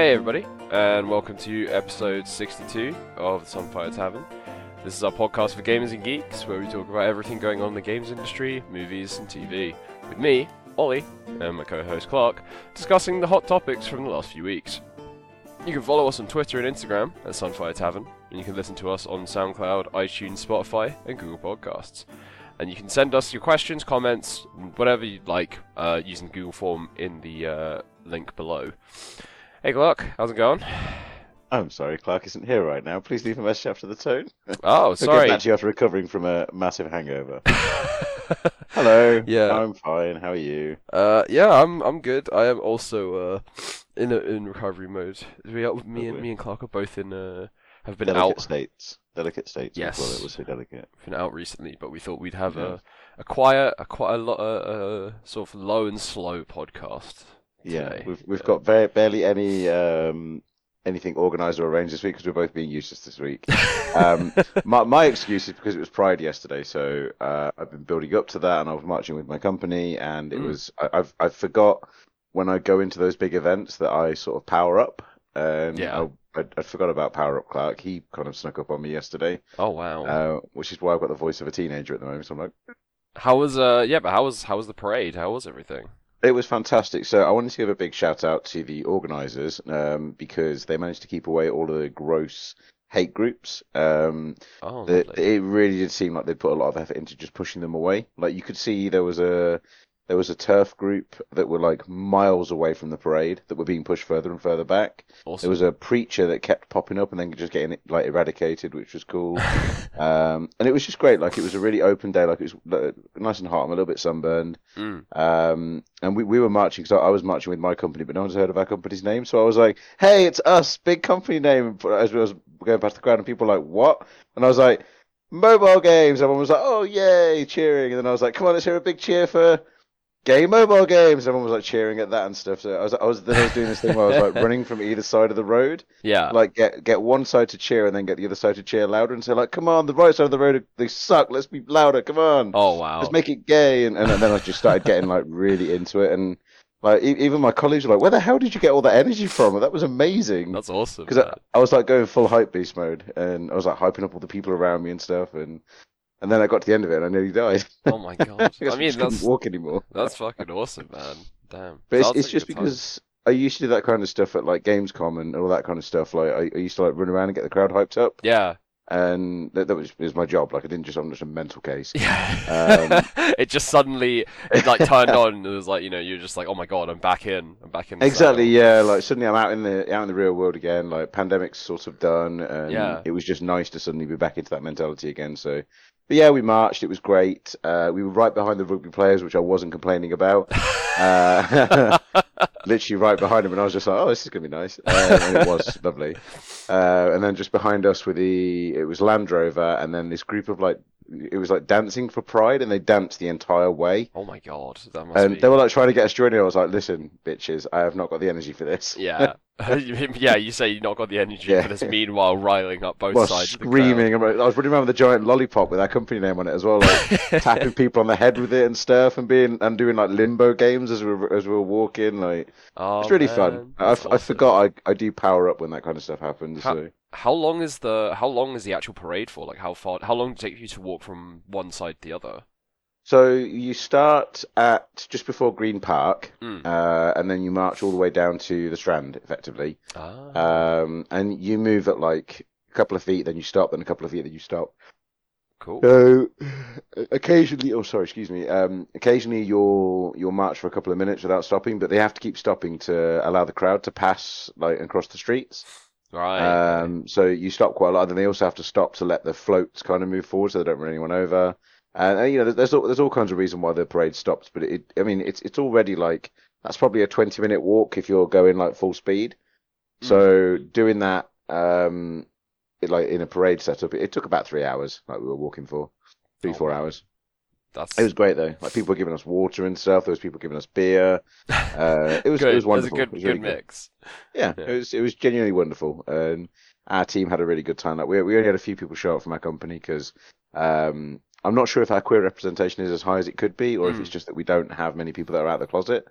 Hey everybody, and welcome to episode 62 of the Sunfire Tavern. This is our podcast for gamers and geeks, where we talk about everything going on in the games industry, movies, and TV. With me, Ollie, and my co-host Clark, discussing the hot topics from the last few weeks. You can follow us on Twitter and Instagram at Sunfire Tavern, and you can listen to us on SoundCloud, iTunes, Spotify, and Google Podcasts. And you can send us your questions, comments, whatever you'd like, uh, using the Google form in the uh, link below. Hey Clark, how's it going? I'm sorry, Clark isn't here right now. Please leave a message after the tone. Oh, sorry. get you after recovering from a massive hangover. Hello. Yeah. I'm fine. How are you? uh, yeah, I'm I'm good. I am also uh, in a, in recovery mode. We are, me and me and Clark are both in uh, have been delicate out states. Delicate states. Yes. Well, it was so delicate. been out recently, but we thought we'd have Yeah. a a quiet, a quite a lot, uh, uh, sort of low and slow podcast. Yeah. today. We've we've got very, barely any um anything organised or arranged this week because we're both being useless this week. Um, my my excuse is because it was Pride yesterday, so uh, I've been building up to that, and I was marching with my company, and it Mm. was I, I've I forgot when I go into those big events that I sort of power up, and Yeah. I, I, I forgot about power up Clark. He kind of snuck up on me yesterday, oh wow. uh, which is why I've got the voice of a teenager at the moment. So I'm like, how was uh yeah, but how was how was the parade? How was everything? It was fantastic. So I wanted to give a big shout out to the organisers um, because they managed to keep away all of the gross hate groups. Um, Oh, the, it really did seem like they put a lot of effort into just pushing them away. Like you could see there was a there was a TERF group that were like miles away from the parade that were being pushed further and further back. awesome. There was a preacher that kept popping up and then just getting like eradicated, which was cool. um, and it was just great. Like it was a really open day. Like it was nice and hot. I'm a little bit sunburned. Mm. Um, and we, we were marching, so I was marching with my company, but no one's heard of our company's name. So I was like, hey, it's us, big company name. As we was going past the crowd, and people were like, what? And I was like, mobile games. Everyone was like, oh, yay, cheering. And then I was like, come on, let's hear a big cheer for gay mobile games. Everyone was like cheering at that and stuff. So I was, I was, then I was doing this thing where I was like running from either side of the road, Yeah. like get get one side to cheer and then get the other side to cheer louder and say like, come on, the right side of the road, they suck. Let's be louder. Come on oh wow. let's make it gay and, and then I just started getting like really into it and like even my colleagues were like where the hell did you get all that energy from that was amazing That's awesome. because I. I was like going full hype beast mode and I was like hyping up all the people around me and stuff and and then I got to the end of it and I nearly died Oh my god. I mean, couldn't that's walk anymore that's fucking awesome, man. Damn. but it's, Sounds it's like just good time. because I used to do that kind of stuff at like Gamescom and all that kind of stuff like I, I used to like run around and get the crowd hyped up Yeah. and that, that was, was my job like I didn't just I'm just a mental case Yeah. Um, it just suddenly it like turned on and it was like, you know, you're just like, Oh my god, I'm back in. I'm back in the Exactly, saddle." yeah. Like suddenly I'm out in the out in the real world again. Like pandemic's sort of done, and Yeah. it was just nice to suddenly be back into that mentality again. So, but yeah, we marched. It was great. Uh, we were right behind the rugby players, which I wasn't complaining about. Uh, literally right behind them, and I was just like, "Oh, this is gonna be nice," uh, and it was lovely. Uh, and then just behind us were the it was Land Rover, and then this group of like it was like dancing for Pride, and they danced the entire way. Oh my god. That must And be they were like trying to get us joining. I was like, "Listen, bitches, I have not got the energy for this." Yeah. yeah, you say you've not got the energy Yeah. for this meanwhile riling up both Well, sides of the crowd. screaming. I was running around with a giant lollipop with our company name on it as well, like tapping people on the head with it and stuff, and being and doing like limbo games as we were, as we were walking. Like Oh, it's really man, fun. I, that's I forgot I, I do power up when that kind of stuff happens. How- So How long is the how long is the actual parade for? Like how far how long does it take you to walk from one side to the other? So you start at just before Green Park, Mm. uh, and then you march all the way down to the Strand, effectively. Ah, Um, and you move at like a couple of feet, then you stop, then a couple of feet, then you stop. cool. So occasionally, oh sorry, excuse me. Um, occasionally you'll you'll march for a couple of minutes without stopping, but they have to keep stopping to allow the crowd to pass like across the streets. Right. Um, so you stop quite a lot, and they also have to stop to let the floats kind of move forward so they don't run anyone over. And, uh, you know, there's there's all, there's all kinds of reason why the parade stops, but it I mean it's it's already like that's probably a 20 minute walk if you're going like full speed. So doing that um it, like in a parade setup, it, it took about three hours, like we were walking for three Oh, four wow. hours. That's It was great though. Like people were giving us water and stuff. There was people giving us beer. Uh, it was it was wonderful. It was a good was good really good. mix. Yeah, Yeah. it was it was genuinely wonderful, and our team had a really good time. Like we we only had a few people show up from our company because um, I'm not sure if our queer representation is as high as it could be, or if Mm. it's just that we don't have many people that are out of the closet.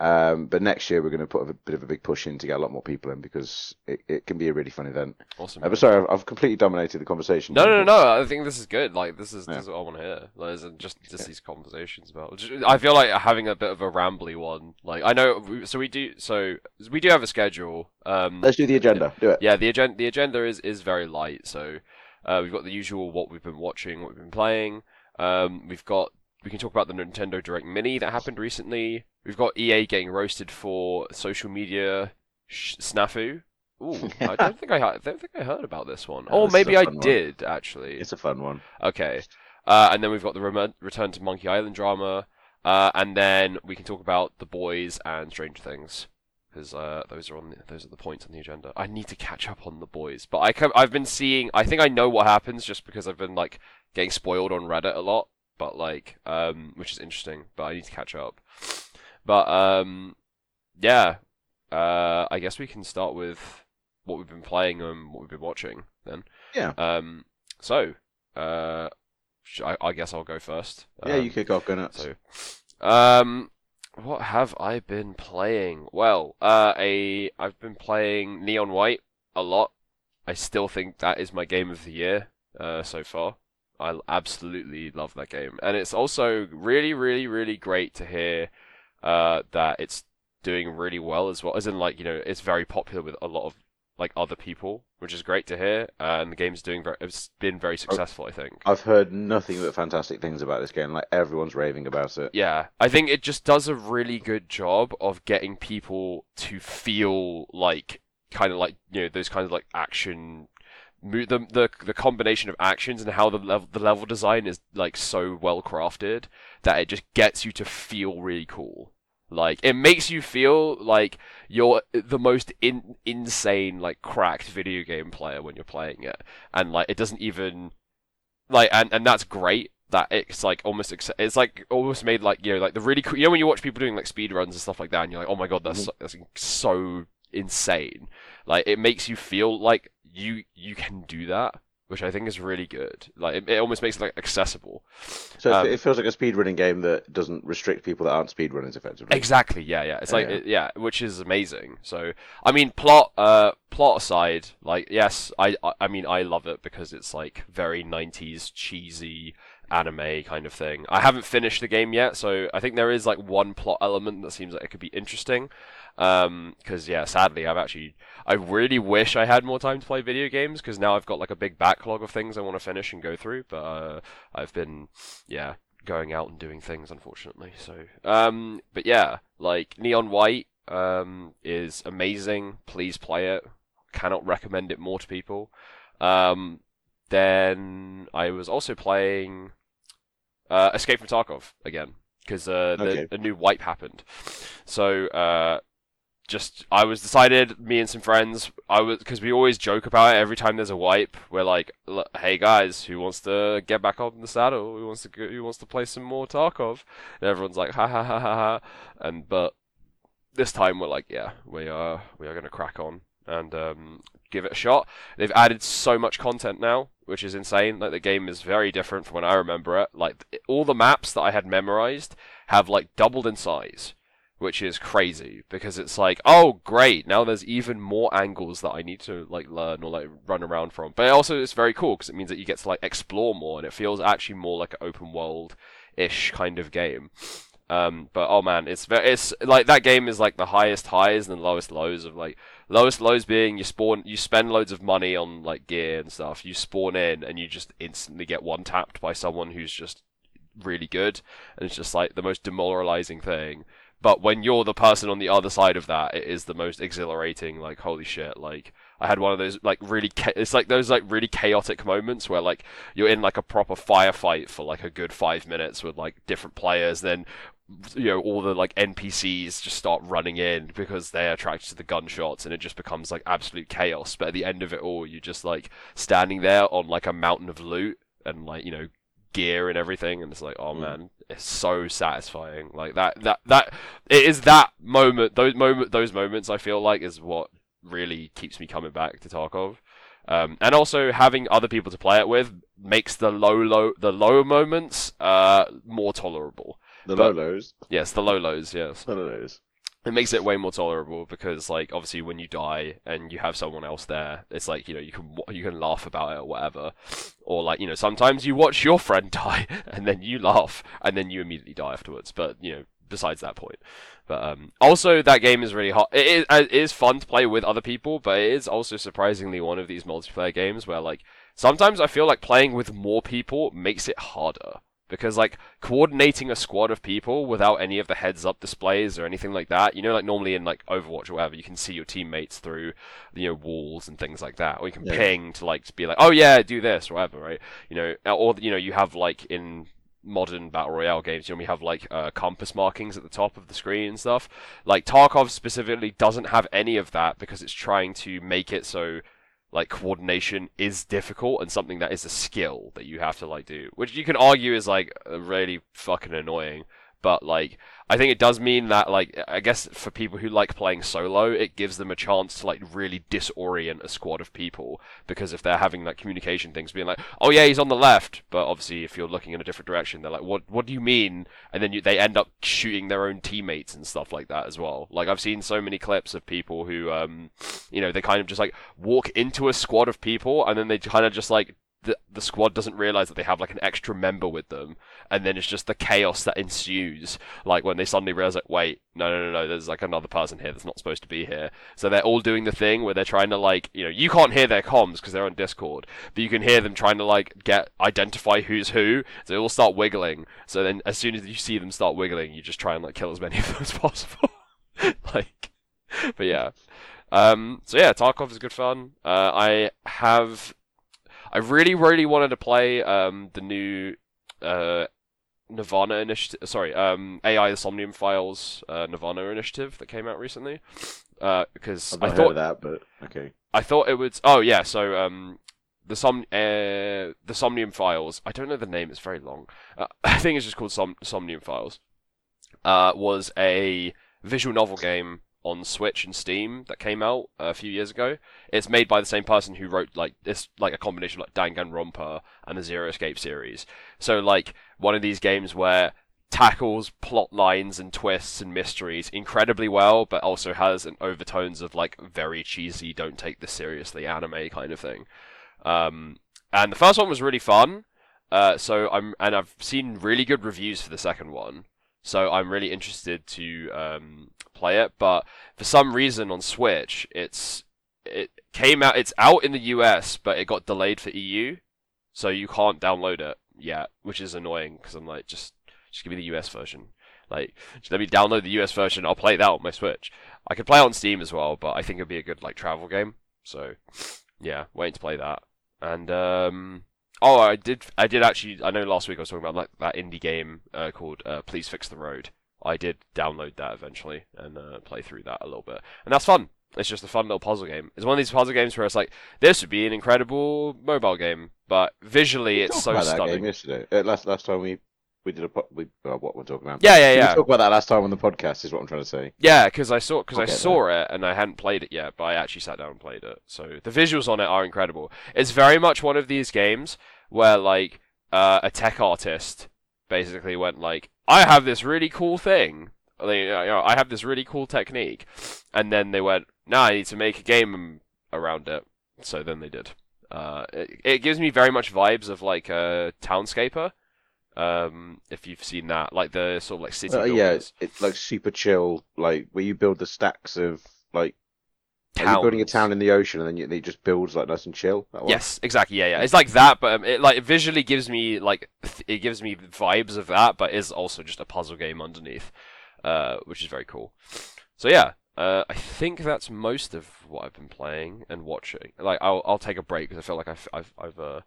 Um, but next year we're going to put a bit of a big push in to get a lot more people in because it, it can be a really fun event. Awesome. Uh, but sorry, I've, I've completely dominated the conversation. No, no, no, no. I think this is good. Like this is Yeah. this is what I want to hear. Like, just just Okay. these conversations about. I feel like having a bit of a rambly one. Like I know. So we do. So we do have a schedule. Um. Let's do the agenda. Do it. Yeah. The agenda. The agenda is is very light. So uh, we've got the usual what we've been watching, what we've been playing. Um. We've got. We can talk about the Nintendo Direct Mini that happened recently. We've got EA getting roasted for social media sh- snafu. Ooh, I don't think I, I don't think I heard about this one. No, or this maybe I one. did actually. It's a fun one. Okay. Uh, and then we've got the rem- Return to Monkey Island drama. Uh, and then we can talk about The Boys and Stranger Things. Because uh, those are on the, those are the points on the agenda. I need to catch up on The Boys, but I co- I've been seeing. I think I know what happens just because I've been like getting spoiled on Reddit a lot. But like, um, which is interesting. But I need to catch up. But um, yeah. Uh, I guess we can start with what we've been playing and what we've been watching then. Yeah. Um. So, uh, I, I guess I'll go first. Yeah, Um, you kick off, go nuts. So, um, what have I been playing? Well, uh, a I've been playing Neon White a lot. I still think that is my game of the year uh, so far. I absolutely love that game, and it's also really, really, really great to hear uh, that it's doing really well as well. As in, like you know, it's very popular with a lot of like other people, which is great to hear. And the game's doing very, it's been very oh, successful, I think. I've heard nothing but fantastic things about this game. Like everyone's raving about it. Yeah, I think it just does a really good job of getting people to feel like kind of like you know those kind of like action the the the combination of actions and how the level the level design is like so well crafted that it just gets you to feel really cool. Like it makes you feel like you're the most in, insane like cracked video game player when you're playing it, and like it doesn't even like and and that's great that it's like almost it's like almost made like you know like the really cool you know when you watch people doing like speed runs and stuff like that and you're like oh my god that's mm-hmm. so, that's so insane. Like it makes you feel like you you can do that which I think is really good like it, it almost makes it like accessible So it- Um, it feels like a speedrunning game that doesn't restrict people that aren't speedrunners effectively. Exactly. Yeah, yeah. It's like yeah. it- yeah, which is amazing. So I mean, plot uh plot aside, like yes, I I, I mean I love it because it's like very '90s cheesy anime kind of thing. I haven't finished the game yet, so I think there is like one plot element that seems like it could be interesting. Um, because yeah, sadly, I've actually I really wish I had more time to play video games because now I've got like a big backlog of things I want to finish and go through. But uh, I've been yeah going out and doing things, unfortunately. So, um, but yeah, like Neon White, um, is amazing. Please play it. Cannot recommend it more to people. Um, then I was also playing uh, Escape from Tarkov again because uh, the, Okay. the new wipe happened. So uh, just I was decided me and some friends I was because we always joke about it every time there's a wipe. We're like, hey guys, who wants to get back on the saddle? Who wants to go, who wants to play some more Tarkov? And everyone's like, ha ha ha ha ha. And but this time we're like, yeah, we are we are gonna crack on and um, give it a shot. They've added so much content now, which is insane. Like the game is very different from when I remember it. Like all the maps that I had memorized have like doubled in size, which is crazy because it's like, oh great, now there's even more angles that I need to like learn or like run around from. But also it's very cool because it means that you get to like explore more and it feels actually more like an open world ish kind of game. Um, but oh man, it's very, it's like that game is like the highest highs and the lowest lows of like lowest lows being you spawn you spend loads of money on like gear and stuff. You spawn in and you just instantly get one tapped by someone who's just really good, and it's just like the most demoralizing thing. But when you're the person on the other side of that, it is the most exhilarating. Like holy shit! Like I had one of those like really cha- it's like those like really chaotic moments where like you're in like a proper firefight for like a good five minutes with like different players, then you know all the like NPCs just start running in because they're attracted to the gunshots, and it just becomes like absolute chaos. But at the end of it all, you're just like standing there on like a mountain of loot and like you know gear and everything, and it's like oh Mm. man, it's so satisfying. Like that that that it is that moment those moment those moments I feel like is what really keeps me coming back to Tarkov. Um, and also having other people to play it with makes the low low the low moments uh more tolerable. The But- Lolos. Yes, the low lows, yes. The Lolos. It makes it way more tolerable because like obviously when you die and you have someone else there it's like you know you can you can laugh about it or whatever. Or like you know sometimes you watch your friend die and then you laugh and then you immediately die afterwards. But you know besides that point. But um, also that game is really hot it is, it is fun to play with other people but it is also surprisingly one of these multiplayer games where like sometimes i feel like playing with more people makes it harder because like coordinating a squad of people without any of the heads up displays or anything like that you know like normally in like overwatch or whatever you can see your teammates through you know walls and things like that. Or you can Yeah. ping to like to be like oh yeah do this or whatever right? You know or you know you have like in modern battle royale games you know we have like uh, compass markings at the top of the screen and stuff. Like tarkov specifically doesn't have any of that because it's trying to make it so like coordination is difficult and something that is a skill that you have to like do which you can argue is like really fucking annoying but like i think it does mean that like i guess for people who like playing solo it gives them a chance to like really disorient a squad of people because if they're having like communication things being like oh yeah he's on the left but obviously if you're looking in a different direction they're like what what do you mean? And then you, they end up shooting their own teammates and stuff like that as well. Like i've seen so many clips of people who um you know they kind of just like walk into a squad of people and then they kind of just like the, the squad doesn't realize that they have like an extra member with them and then it's just the chaos that ensues. Like when they suddenly realize like wait no no no no there's like another person here that's not supposed to be here. So they're all doing the thing where they're trying to like you know you can't hear their comms because they're on discord but you can hear them trying to like get identify who's who. So they all start wiggling. So then as soon as you see them start wiggling you just try and like kill as many of them as possible. Like but yeah. Um so yeah tarkov is good fun. Uh i have I really, really wanted to play um, the new uh, Nirvana initiative. Sorry, um, AI the Somnium Files uh, Nirvana initiative that came out recently. Uh, because I've I thought that, but okay. I thought it was. Oh yeah, so um, the som uh, the Somnium Files. I don't know the name. It's very long. Uh, I think it's just called Som- Somnium Files. Uh, was a visual novel game on Switch and Steam that came out a few years ago. It's made by the same person who wrote like this, like a combination of like Danganronpa and the Zero Escape series. So like one of these games where tackles plot lines and twists and mysteries incredibly well, but also has an overtones of like very cheesy, don't take this seriously anime kind of thing. Um, and the first one was really fun. Uh, so I'm and I've seen really good reviews for the second one. So I'm really interested to um, play it, but for some reason on Switch, it's it came out. It's out in the US, but it got delayed for EU, so you can't download it yet, which is annoying because I'm like, just just give me the US version. Like, let me download the US version. I'll play that on my Switch. I could play it on Steam as well, but I think it'd be a good like travel game. So, yeah, waiting to play that. And um, oh, I did. I did actually. I know last week I was talking about like that indie game uh, called uh, Please Fix the Road. I did download that eventually and uh, play through that a little bit, and that's fun. It's just a fun little puzzle game. It's one of these puzzle games where it's like this would be an incredible mobile game, but visually it's so about that stunning. game yesterday. Uh, last last time we we did a po- we uh, what we're talking about. Yeah, yeah, We yeah. talked about that last time on the podcast. Is what I'm trying to say. Yeah, because I saw because I saw it and I hadn't played it yet, but I actually sat down and played it. So the visuals on it are incredible. It's very much one of these games where like uh, a tech artist basically went like, "I have this really cool thing. Like, You know, I have this really cool technique," and then they went, "No, I need to make a game around it." So then they did. Uh, it, it gives me very much vibes of like a Townscaper. Um, if you've seen that, like the sort of like city. Uh, yeah, it's, it's like super chill, like where you build the stacks of like. You're building a town in the ocean, and then you, it just builds like nice and chill. That. Yes, exactly. Yeah, yeah. It's like that, but um, it like visually gives me like th- it gives me vibes of that, but is also just a puzzle game underneath, uh, which is very cool. So yeah, uh, I think that's most of what I've been playing and watching. Like I'll I'll take a break because I feel like I've I've, I've uh,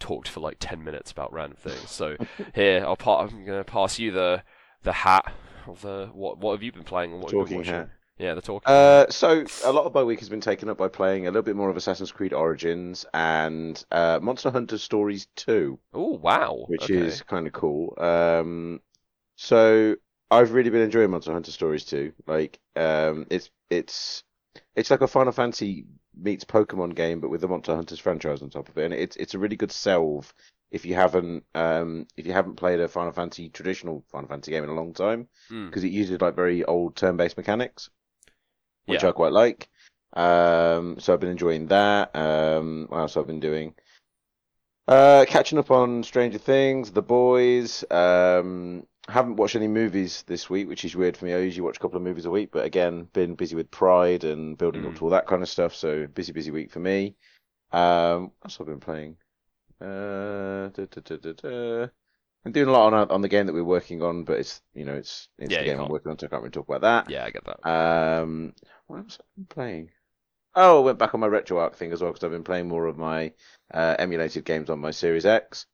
talked for like ten minutes about random things. So here I'll pa- I'm gonna pass you the the hat of the what what have you been playing and what have you been Talking watching? hat. Yeah, the talking. Uh, so a lot of my week has been taken up by playing a little bit more of Assassin's Creed Origins and uh, Monster Hunter Stories 2, oh wow, which okay. is kind of cool. Um, so I've really been enjoying Monster Hunter Stories 2. Like, um, it's it's it's like a Final Fantasy meets Pokemon game, but with the Monster Hunters franchise on top of it, and it's it's a really good salve if you haven't um, if you haven't played a Final Fantasy traditional Final Fantasy game in a long time Hmm. because it uses like very old turn-based mechanics, which Yeah. I quite like. Um, so I've been enjoying that. Um, what else I've been doing? Uh, catching up on Stranger Things, The Boys. Um, haven't watched any movies this week, which is weird for me. I usually watch a couple of movies a week, but again, been busy with Pride and building up Mm. to all that kind of stuff. So busy, busy week for me. Um, what else I've been playing? Uh, da, da, da, da, da. I'm doing a lot on on the game that we're working on, but it's you know it's it's Yeah, the game I'm working on, so I can't really talk about that. Yeah, I get that. Um, what else have I been playing? Oh, I went back on my RetroArch thing as well because I've been playing more of my uh, emulated games on my Series X.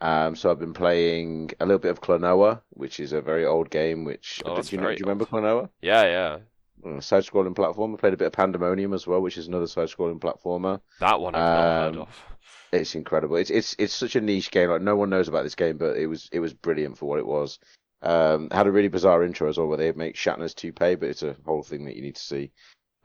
Um, so I've been playing a little bit of Klonoa, which is a very old game. Which Oh, do, you know, do you remember Klonoa? Yeah, yeah. Uh, Side-scrolling platformer. I played a bit of Pandemonium as well, which is another side-scrolling platformer. That one I've not heard Um, of. It's incredible. It's it's it's such a niche game. Like no one knows about this game, but it was it was brilliant for what it was. Um, had a really bizarre intro as well, where they make Shatner's toupee, but it's a whole thing that you need to see.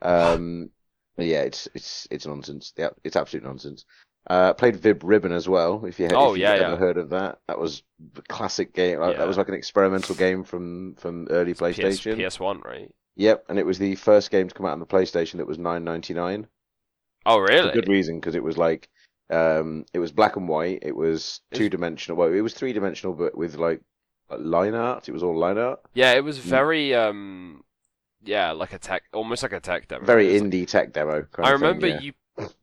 Um, yeah, it's it's it's nonsense. Yeah, it's absolute nonsense. Uh, played Vib Ribbon as well. If you had, Oh, if you've yeah, ever yeah. heard of that, that was a classic game. Like, Yeah. That was like an experimental game from from early PS, PlayStation. PS1, right? Yep, and it was the first game to come out on the PlayStation that was nine ninety nine. Oh really? good reason because it was like um it was black and white it was two dimensional well it was three dimensional but with like line art it was all line art Yeah, it was Mm. very um, yeah, like a tech, almost like a tech demo. very was like- indie tech demo I of thing, remember yeah. you.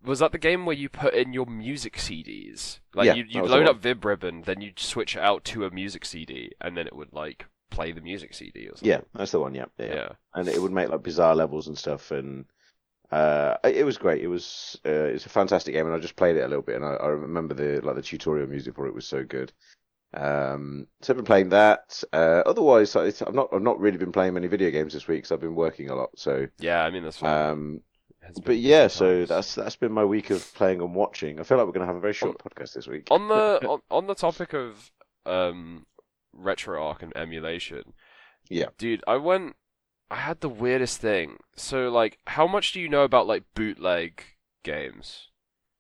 Was that the game where you put in your music CDs? Like Yeah, you you load up Vib Ribbon, then you'd switch it out to a music CD, and then it would like play the music CD or something. yeah that's the one yeah yeah, yeah. and it would make like bizarre levels and stuff and uh it was great it was uh, it's a fantastic game and I just played it a little bit and I, I remember the like the tutorial music for it was so good um so I've been playing that uh otherwise it's, I've not I've not really been playing many video games this week because I've been working a lot so Yeah, I mean that's fine. um But yeah, so that's that's been my week of playing and watching. I feel like we're gonna have a very short podcast this week. on the on, on the topic of um RetroArch and emulation. Yeah. Dude, I went I had the weirdest thing. So like how much do you know about like bootleg games?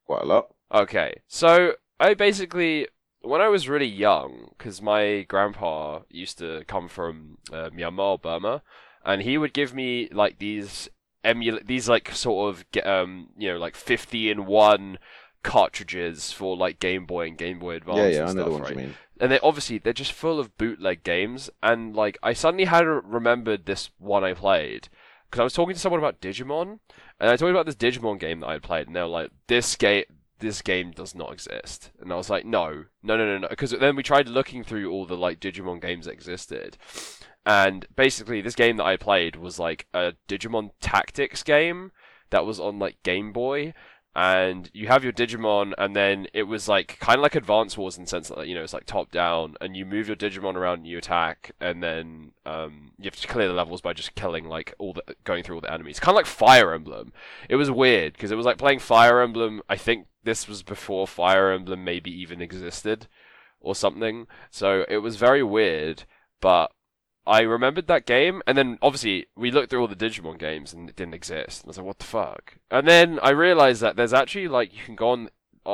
Quite a lot. Okay. So I basically when I was really young cuz my grandpa used to come from uh, Myanmar, Burma, and he would give me like these emul these like sort of um you know like 50 in 1 cartridges for like Game Boy and Game Boy Advance yeah, yeah, and I know stuff, the ones right? you mean. And they obviously they're just full of bootleg games. And like i suddenly had remembered this one i played. Because i was talking to someone about digimon and i told about this digimon game that i had played and they were like this game this game does not exist. And i was like no. No no no no. Because then we tried looking through all the like digimon games that existed. And basically this game that i played was like a digimon tactics game that was on like game boy and you have your Digimon, and then it was like kind of like Advance Wars in the sense that you know it's like top down, and you move your Digimon around and you attack, and then um, you have to clear the levels by just killing like all the going through all the enemies. Kind of like Fire Emblem. It was weird because it was like playing Fire Emblem. I think this was before Fire Emblem maybe even existed or something. So it was very weird, but I remembered that game, and then obviously we looked through all the Digimon games, and it didn't exist. And I was like, "What the fuck?" And then I realized that there's actually like you can go on,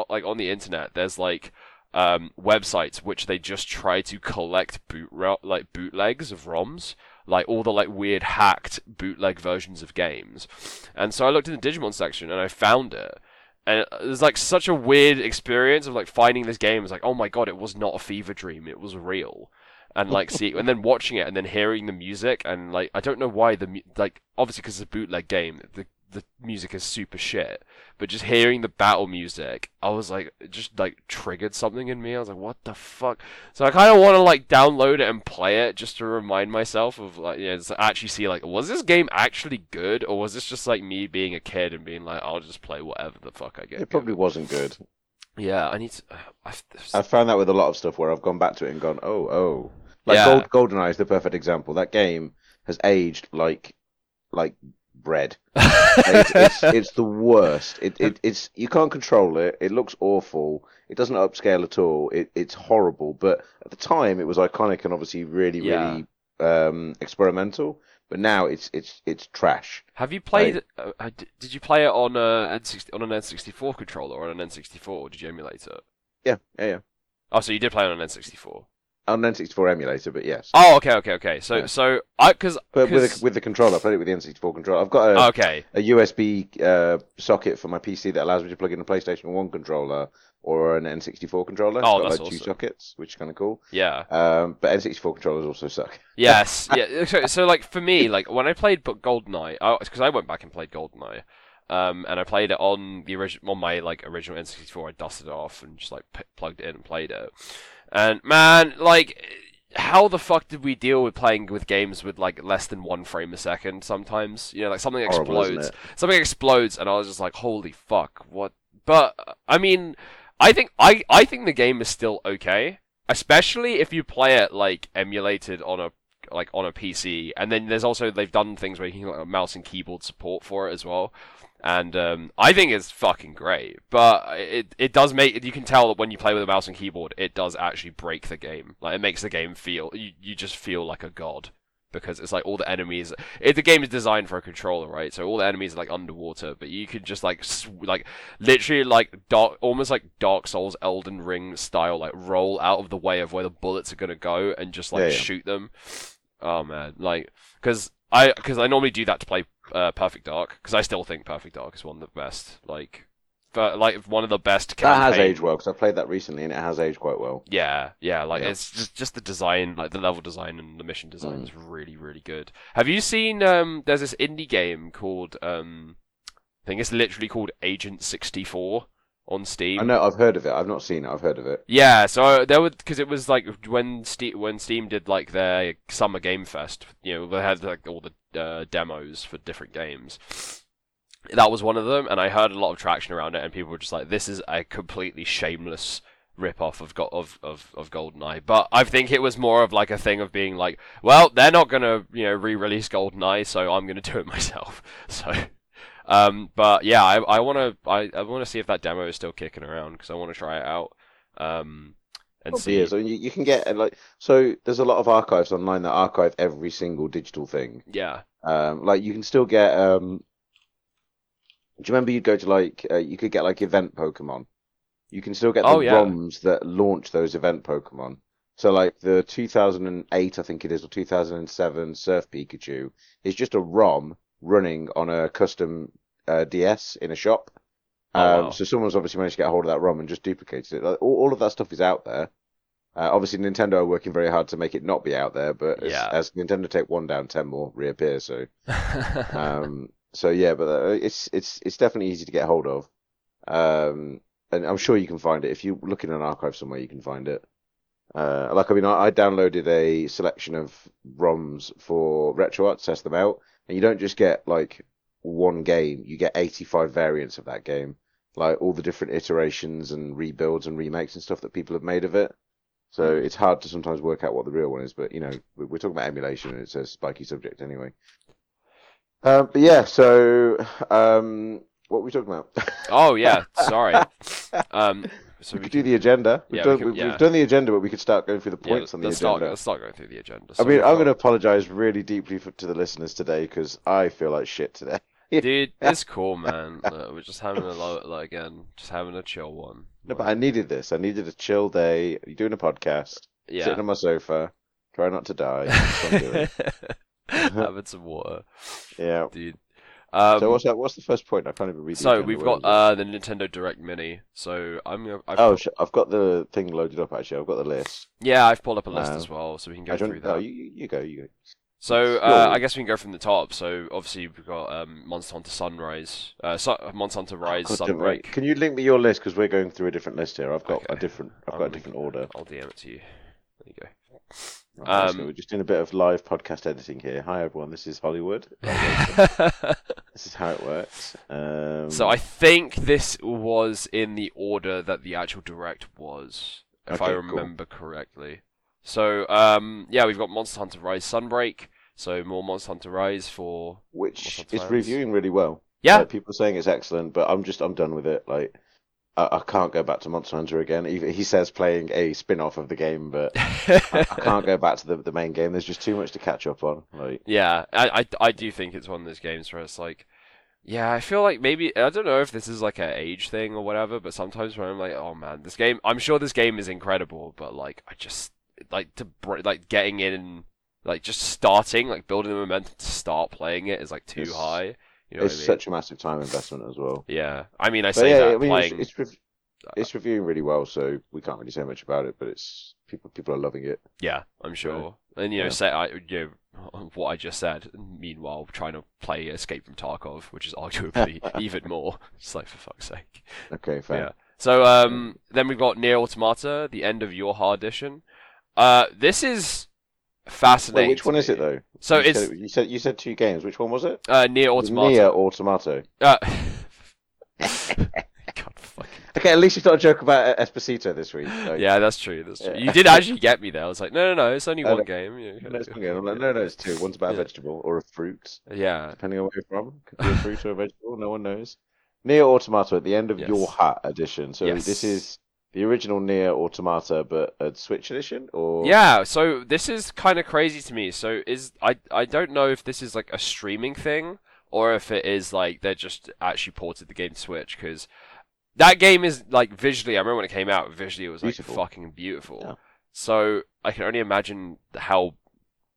like on the internet. There's like um, websites which they just try to collect boot like bootlegs of ROMs, like all the like weird hacked bootleg versions of games. And so I looked in the Digimon section and I found it. And it was like such a weird experience of like finding this game. It was like, oh my god, it was not a fever dream. It was real and like see and then watching it and then hearing the music and like I don't know why the mu- like obviously because it's a bootleg game the the music is super shit but just hearing the battle music I was like it just like triggered something in me I was like what the fuck so I kind of want to like download it and play it just to remind myself of like yeah to actually see like was this game actually good or was this just like me being a kid and being like I'll just play whatever the fuck I get It probably wasn't good. yeah I need to uh, I've, I found that with a lot of stuff where I've gone back to it and gone, oh, oh. Like Yeah. Gold GoldenEye is the perfect example. That game has aged like like bread. It's, it's, it's the worst. It, it it's you can't control it. It looks awful. It doesn't upscale at all. It it's horrible. But at the time, it was iconic and obviously really Yeah. really um, experimental. But now it's it's it's trash. Have you played? Uh, uh, did you play it on a N60 on an N64 controller or on an N64? Or did you emulate it? Yeah, yeah, yeah. Oh, so you did play on an N64. On an N64 emulator, but yes. Oh, okay, okay, okay. So, Yeah. so I because But with a, with the controller, I played it with the N64 controller. I've got a, okay, a USB uh, socket for my PC that allows me to plug in a PlayStation 1 controller or an N64 controller. Oh, It's got that's like two sockets, which is kind of cool. yeah. Um, but N64 controllers also suck. Yes, yeah. So, so like for me, like when I played Bo- GoldenEye, because I went back and played GoldenEye, um, and I played it on the original, on my like original N64. I dusted it off and just like p- plugged it in and played it. And man, like, how the fuck did we deal with playing with games with like less than one frame a second? Sometimes, you know, like something Horrible, explodes, something explodes, and I was just like, holy fuck, what? But I mean, I think I I think the game is still okay, especially if you play it like emulated on a like on a PC, and then there's also they've done things where you can get like, mouse and keyboard support for it as well, and um, I think it's fucking great. But it it does make you can tell that when you play with a mouse and keyboard, it does actually break the game. Like it makes the game feel you you just feel like a god because it's like all the enemies. It, the game is designed for a controller, right? So all the enemies are like underwater, but you can just like sw- like literally like dark, almost like Dark Souls, Elden Ring style, like roll out of the way of where the bullets are gonna go and just like Yeah, yeah. shoot them. Oh man, like because I because I normally do that to play uh, Perfect Dark because I still think Perfect Dark is one of the best, like, for, like one of the best. That has aged well because I played that recently and it has aged quite well. yeah, yeah, like Yeah. it's just just the design, like the level design and the mission design Mm. is really really good. Have you seen um there's this indie game called um I think it's literally called Agent 64 on Steam. I know I've heard of it. I've not seen it. I've heard of it. Yeah, so there was because it was like when Steam when Steam did like their summer game fest, you know, they had like all the uh, demos for different games. That was one of them, and I heard a lot of traction around it, and people were just like, "This is a completely shameless rip-off of Go- of of of GoldenEye." But I think it was more of like a thing of being like, "Well, they're not gonna you know re-release GoldenEye, so I'm gonna do it myself." So. Um, but yeah, I, I wanna I, I wanna see if that demo is still kicking around because I want to try it out. Um, and Probably see. is. I mean, you, you can get like so. There's a lot of archives online that archive every single digital thing. Yeah. Um, like you can still get. Um, do you remember you'd go to like uh, you could get like event Pokemon? You can still get the Oh, yeah. ROMs that launch those event Pokemon. So like the 2008, I think it is, or 2007 Surf Pikachu is just a ROM running on a custom uh, DS in a shop. Oh, Um, wow. So someone's obviously managed to get a hold of that ROM and just duplicated it. Like, all, all of that stuff is out there. Uh, obviously, Nintendo are working very hard to make it not be out there, but as, Yeah. as Nintendo take one down, ten more reappear. So, um, so yeah, but uh, it's it's it's definitely easy to get hold of, um, and I'm sure you can find it if you look in an archive somewhere. You can find it. Uh, like I mean, I, I downloaded a selection of ROMs for RetroArch to test them out, and you don't just get like one game; you get 85 variants of that game, like all the different iterations and rebuilds and remakes and stuff that people have made of it. So it's hard to sometimes work out what the real one is, but you know, we- we're talking about emulation, and it's a spiky subject anyway. Um, but yeah, so um, what were we talking about? oh yeah, sorry. Um, so we we could do the agenda. We've, yeah, we done, we've, yeah. we've done the agenda, but we could start going through the yeah, points on the let's agenda. start let's start going through the agenda. I mean, I'm going to apologize really deeply for, to the listeners today because I feel like shit today. Dude, it's cool, man. Look, we're just having a like again, just having a chill one. No, but I needed this. I needed a chill day. You're doing a podcast, yeah. sitting on my sofa, try not to die. Having some water, yeah. dude. Um, so what's that? What's the first point? I can't even read. so we've got uh the Nintendo Direct Mini. So I'm gonna. I've Oh, sh- I've got the thing loaded up. Actually, I've got the list. yeah, I've pulled up a list Um, as well, so we can go through Oh, that. you, you you go. You go. So uh. I guess we can go from the top. So obviously we've got um, Monster Hunter Sunrise, uh, Su- Monster Hunter Rise Oh, God. Sunbreak. Can you link me your list because we're going through a different list here. I've got a different. I've got a different order. I'll DM it to you. There you go. Right, so Um, we're just doing a bit of live podcast editing here. Hi everyone, this is Hollywood. this is how it works. Um, so I think this was in the order that the actual direct was, if I Okay, cool. remember correctly. So um, yeah, we've got Monster Hunter Rise Sunbreak. So more Monster Hunter Rise for which is reviewing really well. yeah. Like, people are saying it's excellent, but I'm just I'm done with it. Like I, I can't go back to Monster Hunter again. He, he says playing a spin-off of the game, but I, I can't go back to the the main game. There's just too much to catch up on. Like Yeah, I, I, I do think it's one of those games where it's like, Yeah, I feel like maybe I don't know if this is like an age thing or whatever, but sometimes when I'm like, oh man, this game, I'm sure this game is incredible, but like I just like to br- like getting in, like just starting, like building the momentum to start playing it is like too It's- high. You know it's I mean? such a massive time investment as well. Yeah, I mean, I But say yeah, that I mean, playing. it's, it's, rev- it's reviewing really well, so we can't really say much about it. But it's people people are loving it. Yeah, I'm sure. And you know, Yeah. say I you know what I just said. Meanwhile, trying to play Escape from Tarkov, which is arguably even more. It's like for fuck's sake. Okay, fair. Yeah. So um, then we've got Nier Automata, the end of YoRHa edition. Uh, this is fascinating. Wait, which one is it though? So you it's said, you said you said two games. Which one was it? uh, Nier Automata. Nier Automato. Uh, God fucking. Okay, at least it's not a joke about Esposito this week. Yeah, that's true. That's true. Yeah. You did actually get me there. I was like, no, no, no, it's only one game. Yeah, No, it's one game. I'm like, no, no, it's two. One's about Yeah. a vegetable or a fruit, yeah, depending on where you're from. Could be a fruit or a vegetable. No one knows. Nier Automata at the end of Yes. YoRHa edition. So Yes. this is the original Nier Automata, but a Switch edition, or Yeah, so this is kind of crazy to me. So is I I don't know if this is like a streaming thing or if it is like they're just actually ported the game to Switch because that game is like visually. I remember when it came out, visually it was like Beautiful. fucking beautiful. Yeah. So I can only imagine how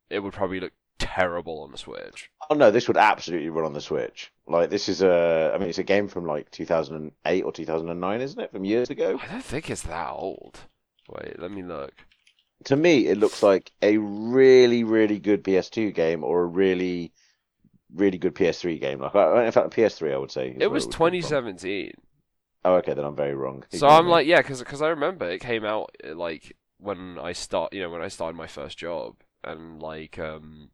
it would probably look terrible on the Switch. Oh no, this would absolutely run on the Switch. Like this is a, I mean, it's a game from like 2008 or 2009, isn't it? From years ago. I don't think it's that old. Wait, let me look. To me, it looks like a really, really good PS2 game or a really, really good PS3 game. Like, in fact, PS3, I would say. It was from. 2017. Oh, okay, then I'm very wrong. So I'm like, yeah, because I remember it came out like when I start, you know, when I started my first job, and like, um,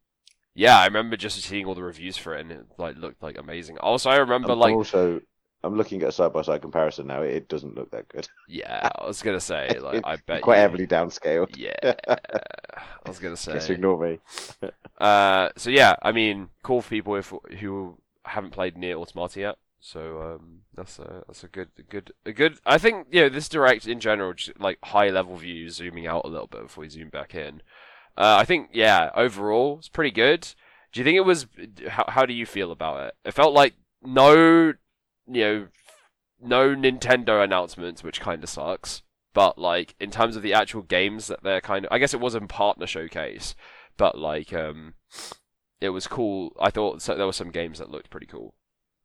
yeah, I remember just seeing all the reviews for it, and it like looked like amazing. Also, I remember I'm like, also, I'm looking at a side by side comparison now. It doesn't look that good. yeah, I was gonna say, like, I bet Quite you, heavily downscaled. yeah, I was gonna Just say, ignore me. uh, so yeah, I mean, cool for people if who haven't played Nier Automata yet. So um, that's a that's a good a good a good. I think you know this direct in general, just like high level view, zooming out a little bit before we zoom back in. Uh, I think yeah, overall it's pretty good. Do you think it was? How how do you feel about it? It felt like no, you know, no Nintendo announcements, which kind of sucks. But like in terms of the actual games that they're kind of, I guess it was in partner showcase, but like um, it was cool. I thought so, there were some games that looked pretty cool.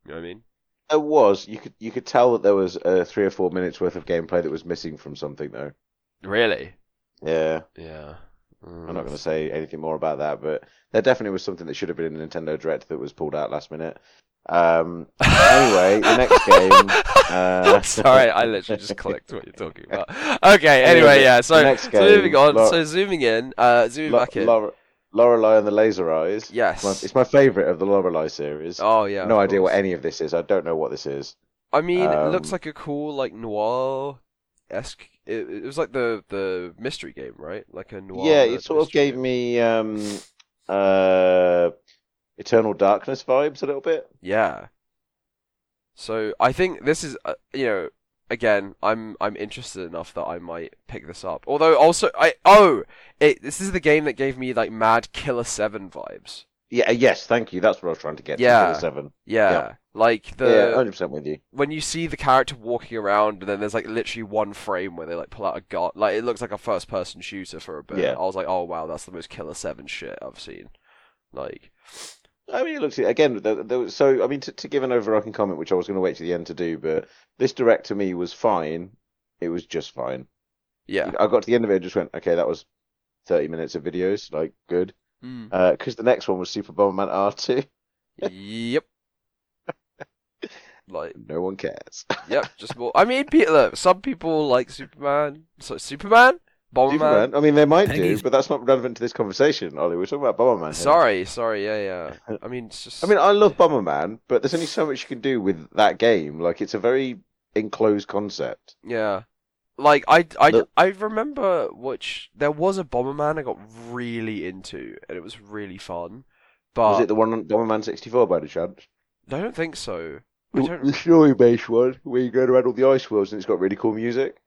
You know what I mean? There was. You could you could tell that there was uh, three or four minutes worth of gameplay that was missing from something though. Really? Yeah, Yeah. I'm not going to say anything more about that, but there definitely was something that should have been in Nintendo Direct that was pulled out last minute. Um, anyway, the next game. Uh, Sorry, I literally just clicked what you're talking about. Okay, anyway, yeah. So, next so moving on. So zooming in, uh, zooming back in. Lore- Lorelei and the Laser Eyes. Yes. It's my, it's my favorite of the Lorelei series. Oh yeah. no idea what any of this is. I don't know what this is. I mean, it looks um, like a cool like noir esque. It, it was like the the mystery game, right? Like a noir. yeah, it sort of gave game. me um, uh, Eternal Darkness vibes a little bit. Yeah. So I think this is, uh, you know, again, I'm I'm interested enough that I might pick this up. Although also I oh, it this is the game that gave me like Mad Killer Seven vibes. Yeah, uh, yes, thank you. That's what I was trying to get. to, Yeah. Seven. Yeah, Yeah. like the yeah, hundred percent with you. when you see the character walking around, and then there's like literally one frame where they like pull out a gun, like it looks like a first person shooter for a bit. Yeah. I was like, oh wow, that's the most Killer Seven shit I've seen. Like, I mean, it looks again. There, there was, so, I mean, to, to give an overarching comment, which I was going to wait to the end to do, but this direct to me was fine. It was just fine. yeah, I got to the end of it and just went, okay, that was thirty minutes of videos, like good. Mm. Because the next one was Super Bomberman R2. yep. Like, No one cares. yep, just more. I mean, pe- look, some people like Superman. So Superman, Bomberman. Superman. I mean, they might Peggy's- do, but that's not relevant to this conversation, Ollie. We're talking about Bomberman. here. Sorry, sorry, yeah, yeah. I mean, it's just. I mean, I love Bomberman, but there's only so much you can do with that game. Like, it's a very enclosed concept. Yeah. Like I, I, Look- I remember which there was a Bomberman I got really into and it was really fun. But Was it the one on Bomberman 64 by any chance? I don't think so. I The, don't- the story-based one, where you go around all the ice worlds and it's got really cool music.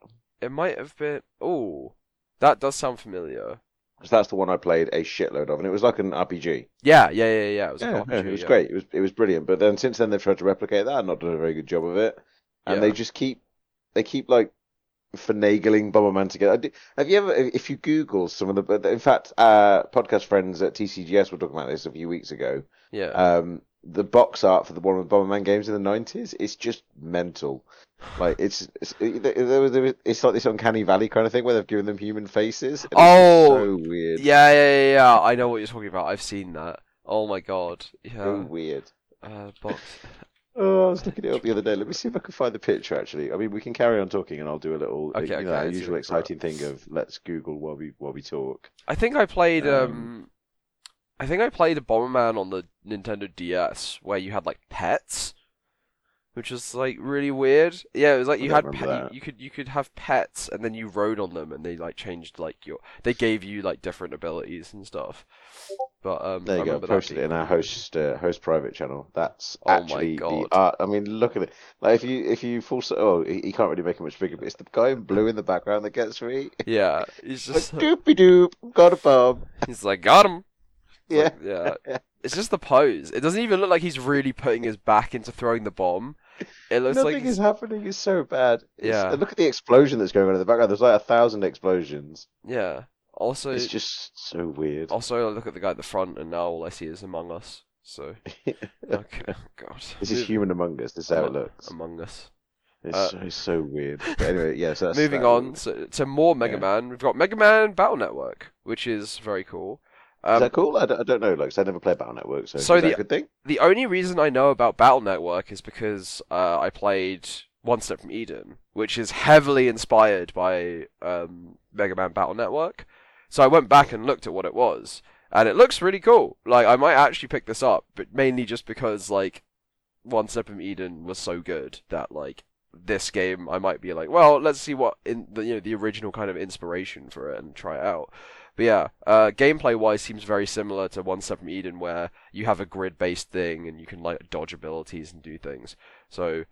It might have been. Oh, that does sound familiar. 'Cause that's the one I played a shitload of, and it was like an RPG. Yeah, yeah, yeah, yeah. It was a Yeah, co-op yeah, shooter, it was yeah. great. It was it was brilliant. But then since then they've tried to replicate that and not done a very good job of it. And Yeah. they just keep they keep like finagling Bomberman together. Have you ever if you Google some of the in fact uh podcast friends at TCGS were talking about this a few weeks ago. Yeah. Um the box art for the one Bomberman games in the nineties, it's just mental. Like it's it's there was- it's like this uncanny valley kind of thing where they've given them human faces. and it's just Oh, so weird. yeah, yeah, yeah, yeah. I know what you're talking about. I've seen that. Oh my god. So Yeah. weird. Uh, box. Oh, I was looking it up the other day. Let me see if I can find the picture. Actually, I mean, we can carry on talking, and I'll do a little, Okay, you okay, know, our usual what it's about. exciting thing of let's Google while we while we talk. I think I played um, Um, I think I played a Bomberman on the Nintendo DS where you had like pets, which was like really weird. Yeah, it was like you had pet, you, you could you could have pets and then you rode on them and they like changed like your they gave you like different abilities and stuff. But um, There I you go. Posted it in our host uh, host private channel. That's Oh my actually the art. I mean, look at it. Like if you if you full oh, he, he can't really make it much bigger, but it's the guy in blue in the background that gets me. Yeah, he's just like, doopy doop, got a bomb. he's like got him. Yeah. like, yeah. It's just the pose. It doesn't even look like he's really putting his back into throwing the bomb. It looks Nothing like is happening. It's so bad. It's- Yeah. look at the explosion that's going on in the background. There's like a thousand explosions. yeah. Also, It's just so weird. Also, I look at the guy at the front, and now all I see is Among Us. So, okay, oh, God. This is human among us. This is how it looks. Among Us. It's uh, so, it's so weird. But anyway, yeah. So that's Moving that. on so, to more Mega Yeah. Man, we've got Mega Man Battle Network, which is very cool. Is Um, that cool? I don't, I don't know. Like, I never played Battle Network, so, So is that the- a good thing? the only reason I know about Battle Network is because uh, I played One Step from Eden, which is heavily inspired by um, Mega Man Battle Network. So I went back and looked at what it was, and it looks really cool. Like I might actually pick this up, but mainly just because like One Step from Eden was so good that like this game I might be like, well, let's see what in the you know the original kind of inspiration for it and try it out. But yeah, uh, gameplay wise seems very similar to One Step from Eden, where you have a grid based thing and you can like dodge abilities and do things. So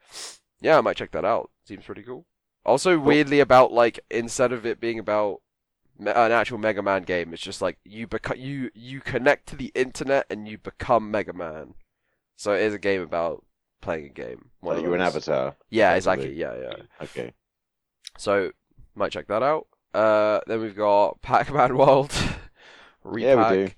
yeah, I might check that out. Seems pretty cool. Also, weirdly about like instead of it being about me- an actual Mega Man game, it's just like you become you you connect to the internet and you become Mega Man. So it is a game about playing a game. One of you're an avatar. Yeah, exactly. Yeah, yeah. Okay. So might check that out. Uh, then we've got Pac-Man World. Yeah, we Re-PAC.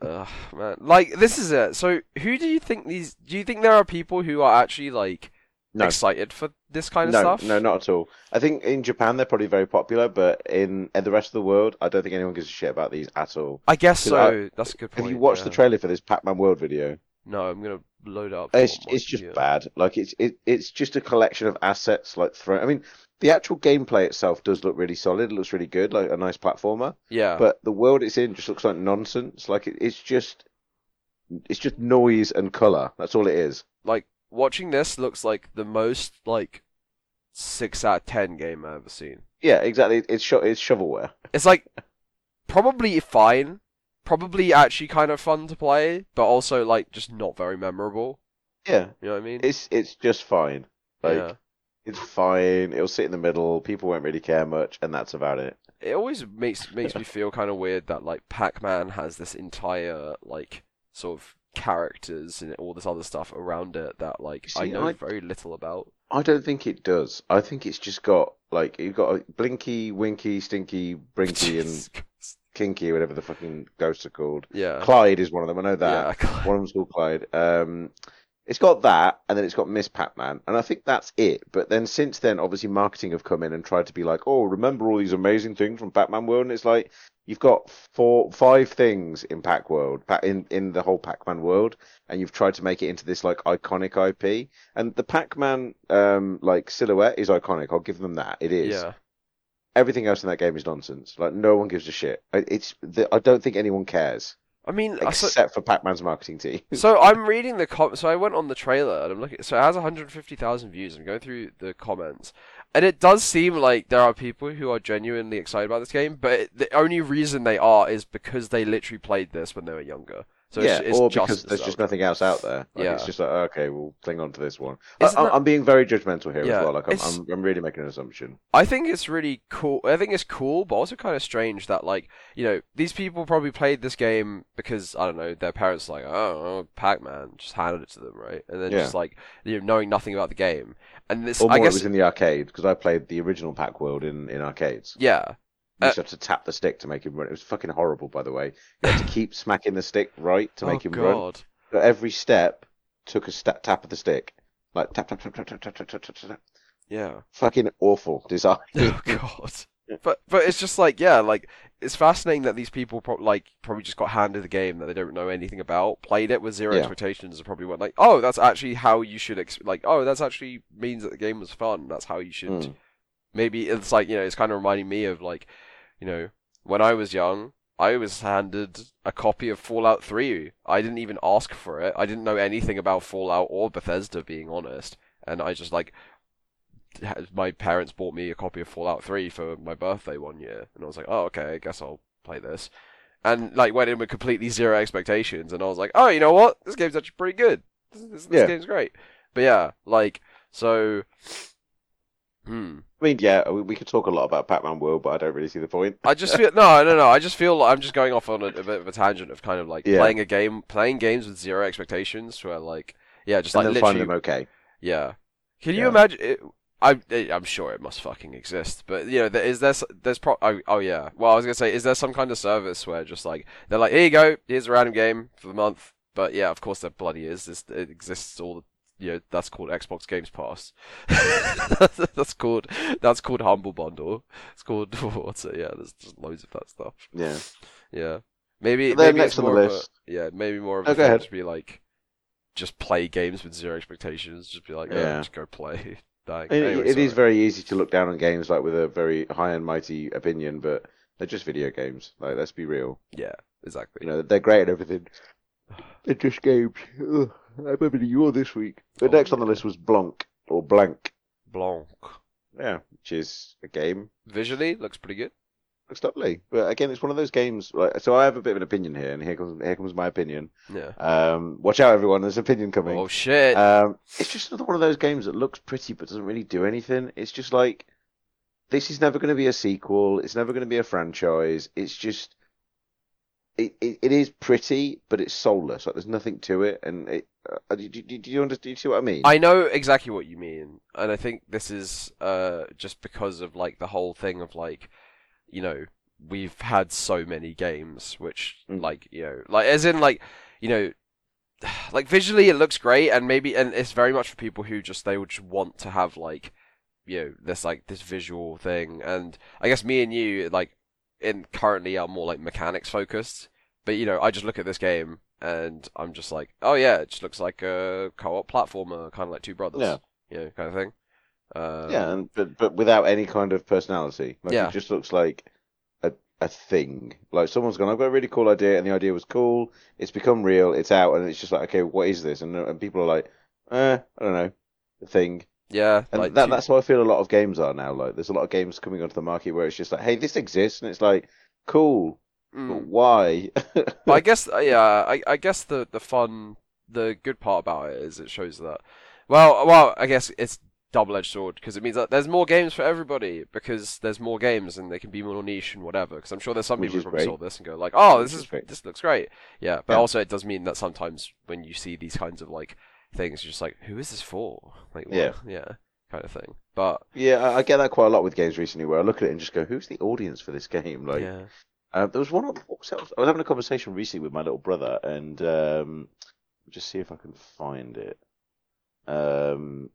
Ugh, man. Like this is it. So who do you think these? Do you think there are people who are actually like No. excited for this kind of no, stuff? no, not at all. I think in Japan they're probably very popular, but in, in the rest of the world, I don't think anyone gives a shit about these at all. I guess so. That's a good point. Have you watched the trailer for this Pac-Man World video? No, I'm gonna load up. It's it's just bad. Like it's it, it's just a collection of assets like thrown. I mean, the actual gameplay itself does look really solid. It looks really good, like a nice platformer. Yeah. But the world it's in just looks like nonsense. Like it, it's just it's just noise and color. That's all it is. like watching this looks like the most like six out of ten game I've ever seen. Yeah, exactly. It's sho- it's shovelware. It's like probably fine, probably actually kind of fun to play, but also like just not very memorable. Yeah, You know what I mean? it's it's just fine. Like yeah. It's fine. It'll sit in the middle. People won't really care much, and that's about it. It always makes makes me feel kind of weird that like Pac-Man has this entire like sort of characters and all this other stuff around it that like I know I- very little about. I don't think it does. I think it's just got like you've got a Blinky, Winky, Stinky, Brinky, and. Kinky, whatever the fucking ghosts are called. yeah. Clyde is one of them. I know that. yeah. One of them's called Clyde. Um, it's got that, and then it's got Miss Pac-Man, and I think that's it. But then since then, obviously, marketing have come in and tried to be like, oh, remember all these amazing things from Pac-Man World, and it's like you've got four, five things in Pac World, in in the whole Pac-Man world, and you've tried to make it into this like iconic IP. And the Pac-Man um like silhouette is iconic. I'll give them that. It is. Yeah. Everything else in that game is nonsense. Like no one gives a shit. It's the, I don't think anyone cares I mean, I so, except for Pac-Man's marketing team. so I'm reading the com- so I went on the trailer and I'm looking so it has 150,000 views. I'm going through the comments. And it does seem like there are people who are genuinely excited about this game, but it, the only reason they are is because they literally played this when they were younger. So yeah, it's, it's or because there's just nothing else out there. Like, Yeah. It's just like, oh, okay, we'll cling on to this one. I, Isn't I, that- I'm being very judgmental here Yeah, as well. Like, I'm, I'm, I'm really making an assumption. I think it's really cool. I think it's cool, but also kind of strange that like you know these people probably played this game because I don't know their parents like oh, oh Pac-Man just handed it to them right, and then Yeah. just like you know knowing nothing about the game, and this Or more, I it guess was in the arcade because I played the original Pac World in, in arcades. yeah You Uh, used to have to tap the stick to make him run. It was fucking horrible, by the way. You had to keep smacking the stick right to make oh him run. god But every step took a sta tap of the stick, like tap tap tap tap tap tap tap tap tap. tap. yeah Fucking awful design. oh god. But but it's just like yeah, like it's fascinating that these people pro- like probably just got handed the game that they don't know anything about, played it with zero Yeah. expectations, and probably went like, oh, that's actually how you should ex- like, oh, that's actually means that the game was fun. That's how you should. Mm. Maybe it's like you know, it's kind of reminding me of like, you know, when I was young. I was handed a copy of Fallout 3. I didn't even ask for it. I didn't know anything about Fallout or Bethesda, being honest. And I just like my parents bought me a copy of Fallout 3 for my birthday one year, and I was like, oh, okay, I guess I'll play this. And like went in with completely zero expectations, and I was like, oh, you know what? This game's actually pretty good. This, this, this Yeah. game's great. But yeah, like so. Hmm. I mean, yeah, we, we could talk a lot about Pac-Man World, but I don't really see the point. I just feel no, no, no. I just feel like I'm just going off on a, a bit of a tangent of kind of like Yeah. playing a game, playing games with zero expectations, where like yeah, just and like literally find them okay. Yeah. Can you imagine? It, I I'm sure it must fucking exist, but you know, there, is there there's pro? Oh, oh yeah. Well, I was gonna say, is there some kind of service where just like they're like, here you go, here's a random game for the month. But yeah, of course there bloody is. This it exists all the. You know, that's called Xbox Games Pass. that's called that's called Humble Bundle. It's called what's it? Yeah, there's just loads of that stuff. Yeah. Yeah, maybe maybe next it's on the more of a, yeah, maybe more of Oh, a go thing ahead. to be like, just play games with zero expectations. Just be like, yeah, Yeah. just go play. Dang. It, Anyway, it is very easy to look down on games like with a very high and mighty opinion, but they're just video games. Like, let's be real. yeah, exactly. You know, they're great at everything. They're just games. Ugh, I'm having a yawn this week. The Oh, next on the list was Blanc or Blank. Blanc. Yeah, which is a game. Visually looks pretty good. Looks lovely, but again, it's one of those games. Like, so I have a bit of an opinion here, and here comes here comes my opinion. Yeah. Um, watch out, everyone. There's opinion coming. Oh shit. Um, it's just another one of those games that looks pretty but doesn't really do anything. It's just like this is never going to be a sequel. It's never going to be a franchise. It's just it, it, it is pretty, but it's soulless. Like there's nothing to it. And it, uh, do, do, do you understand? Do you see what I mean? I know exactly what you mean, and I think this is uh just because of like the whole thing of like, you know, we've had so many games which Mm. like you know like as in like you know. Like visually, it looks great, and maybe, and it's very much for people who just they would just want to have like, you know, this like this visual thing. And I guess me and you, like, in currently are more like mechanics focused. But you know, I just look at this game and I'm just like, oh yeah, it just looks like a co-op platformer, kind of like Two Brothers, Yeah. you know, kind of thing. Um, yeah, and, but but without any kind of personality. Like Yeah. it just looks like a a thing. Like someone's gone, I've got a really cool idea, and the idea was cool. It's become real. It's out, and it's just like, okay, what is this? And and people are like, eh, I don't know, a thing. Yeah, And like that, Two- that's how I feel a lot of games are now. Like, there's a lot of games coming onto the market where it's just like, hey, this exists, and it's like, cool, Mm. but why? But I guess, uh, yeah, I, I guess the, the fun, the good part about it is it shows that, well, well, I guess it's double-edged sword because it means that there's more games for everybody because there's more games and they can be more niche and whatever. Because I'm sure there's some Which people who probably great. saw this and go like, oh, Which this is is great. this looks great. Yeah, but Yeah. also it does mean that sometimes when you see these kinds of like things, you're just like, who is this for? Like, what? Yeah. yeah, kind of thing. But yeah, I, I get that quite a lot with games recently, where I look at it and just go, who's the audience for this game? Like, yeah, Uh, there was one. That? I was having a conversation recently with my little brother, and um, just see if I can find it. Um.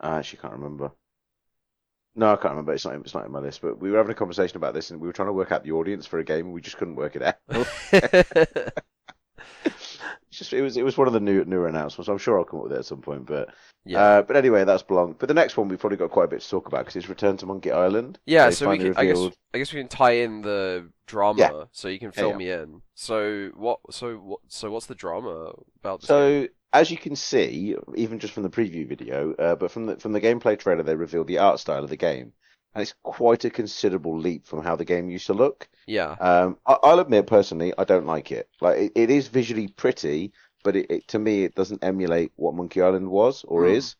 I actually can't remember. No, I can't remember. It's not. It's not in my list. But we were having a conversation about this, and we were trying to work out the audience for a game, and we just couldn't work it out. It's just it was it was one of the new newer announcements. I'm sure I'll come up with it at some point. But yeah. uh, but anyway, that's Blanc. But the next one we've probably got quite a bit to talk about because it's Return to Monkey Island. Yeah, so we can. I guess. I guess we can tie in the drama, Yeah. so you can fill yeah. me in. So what? So what? So what's the drama about this? game? So as you can see, even just from the preview video, uh, but from the from the gameplay trailer, they revealed the art style of the game, and it's quite a considerable leap from how the game used to look. Yeah. Um, I, I'll admit personally, I don't like it. Like it, it is visually pretty, but it, it to me it doesn't emulate what Monkey Island was or Mm. is.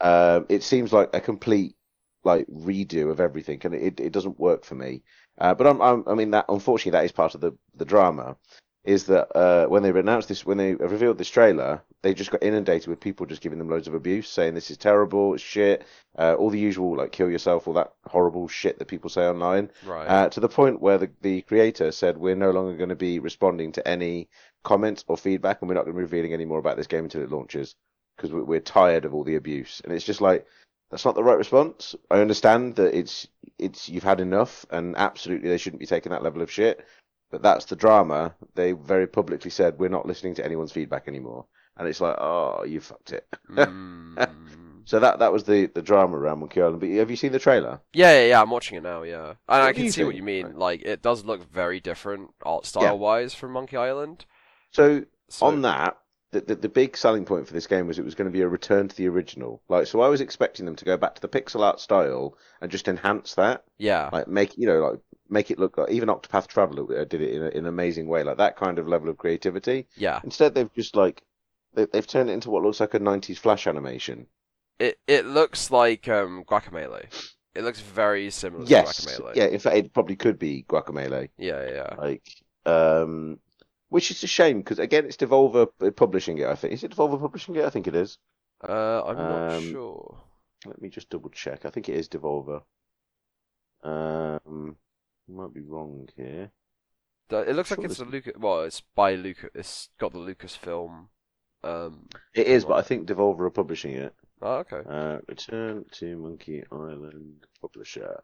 Um, it seems like a complete like redo of everything, and it, it doesn't work for me. Uh, but I'm, I'm I mean that unfortunately that is part of the the drama, is that uh, when they announced this when they revealed this trailer, they just got inundated with people just giving them loads of abuse, saying this is terrible, it's shit, uh, all the usual like kill yourself, all that horrible shit that people say online. Right. Uh, to the point where the, the creator said we're no longer going to be responding to any comments or feedback, and we're not going to be revealing any more about this game until it launches because we're, we're tired of all the abuse. And it's just like that's not the right response. I understand that it's it's you've had enough, and absolutely they shouldn't be taking that level of shit. But that's the drama. They very publicly said we're not listening to anyone's feedback anymore, and it's like, oh, you fucked it. Mm. So that that was the the drama around Monkey Island. But have you seen the trailer? Yeah, yeah, yeah, I'm watching it now, yeah. And I What do can see what you mean. Right. Like, it does look very different art style wise from Monkey Island. So So, on that, the, the the big selling point for this game was it was going to be a return to the original. Like, so I was expecting them to go back to the pixel art style and just enhance that, yeah. like make you know like make it look like even Octopath Traveler uh, did it in, a, in an amazing way, like that kind of level of creativity. Yeah. Instead, they've just like they, they've turned it into what looks like a '90s flash animation. It it looks like um Guacamelee. It looks very similar Yes, to Guacamelee. yeah. In fact, it probably could be Guacamelee. Yeah, yeah, yeah. Like, um, which is a shame because again, it's Devolver publishing it. I think is it Devolver publishing it? I think it is. Uh, I'm not Um, sure. Let me just double check. I think it is Devolver. Um, might be wrong here. It looks like it's a Lucas. Well, it's by Lucas. It's got the Lucasfilm. Um. It is, but I think Devolver are publishing it. Oh, okay. Uh, Return to Monkey Island publisher.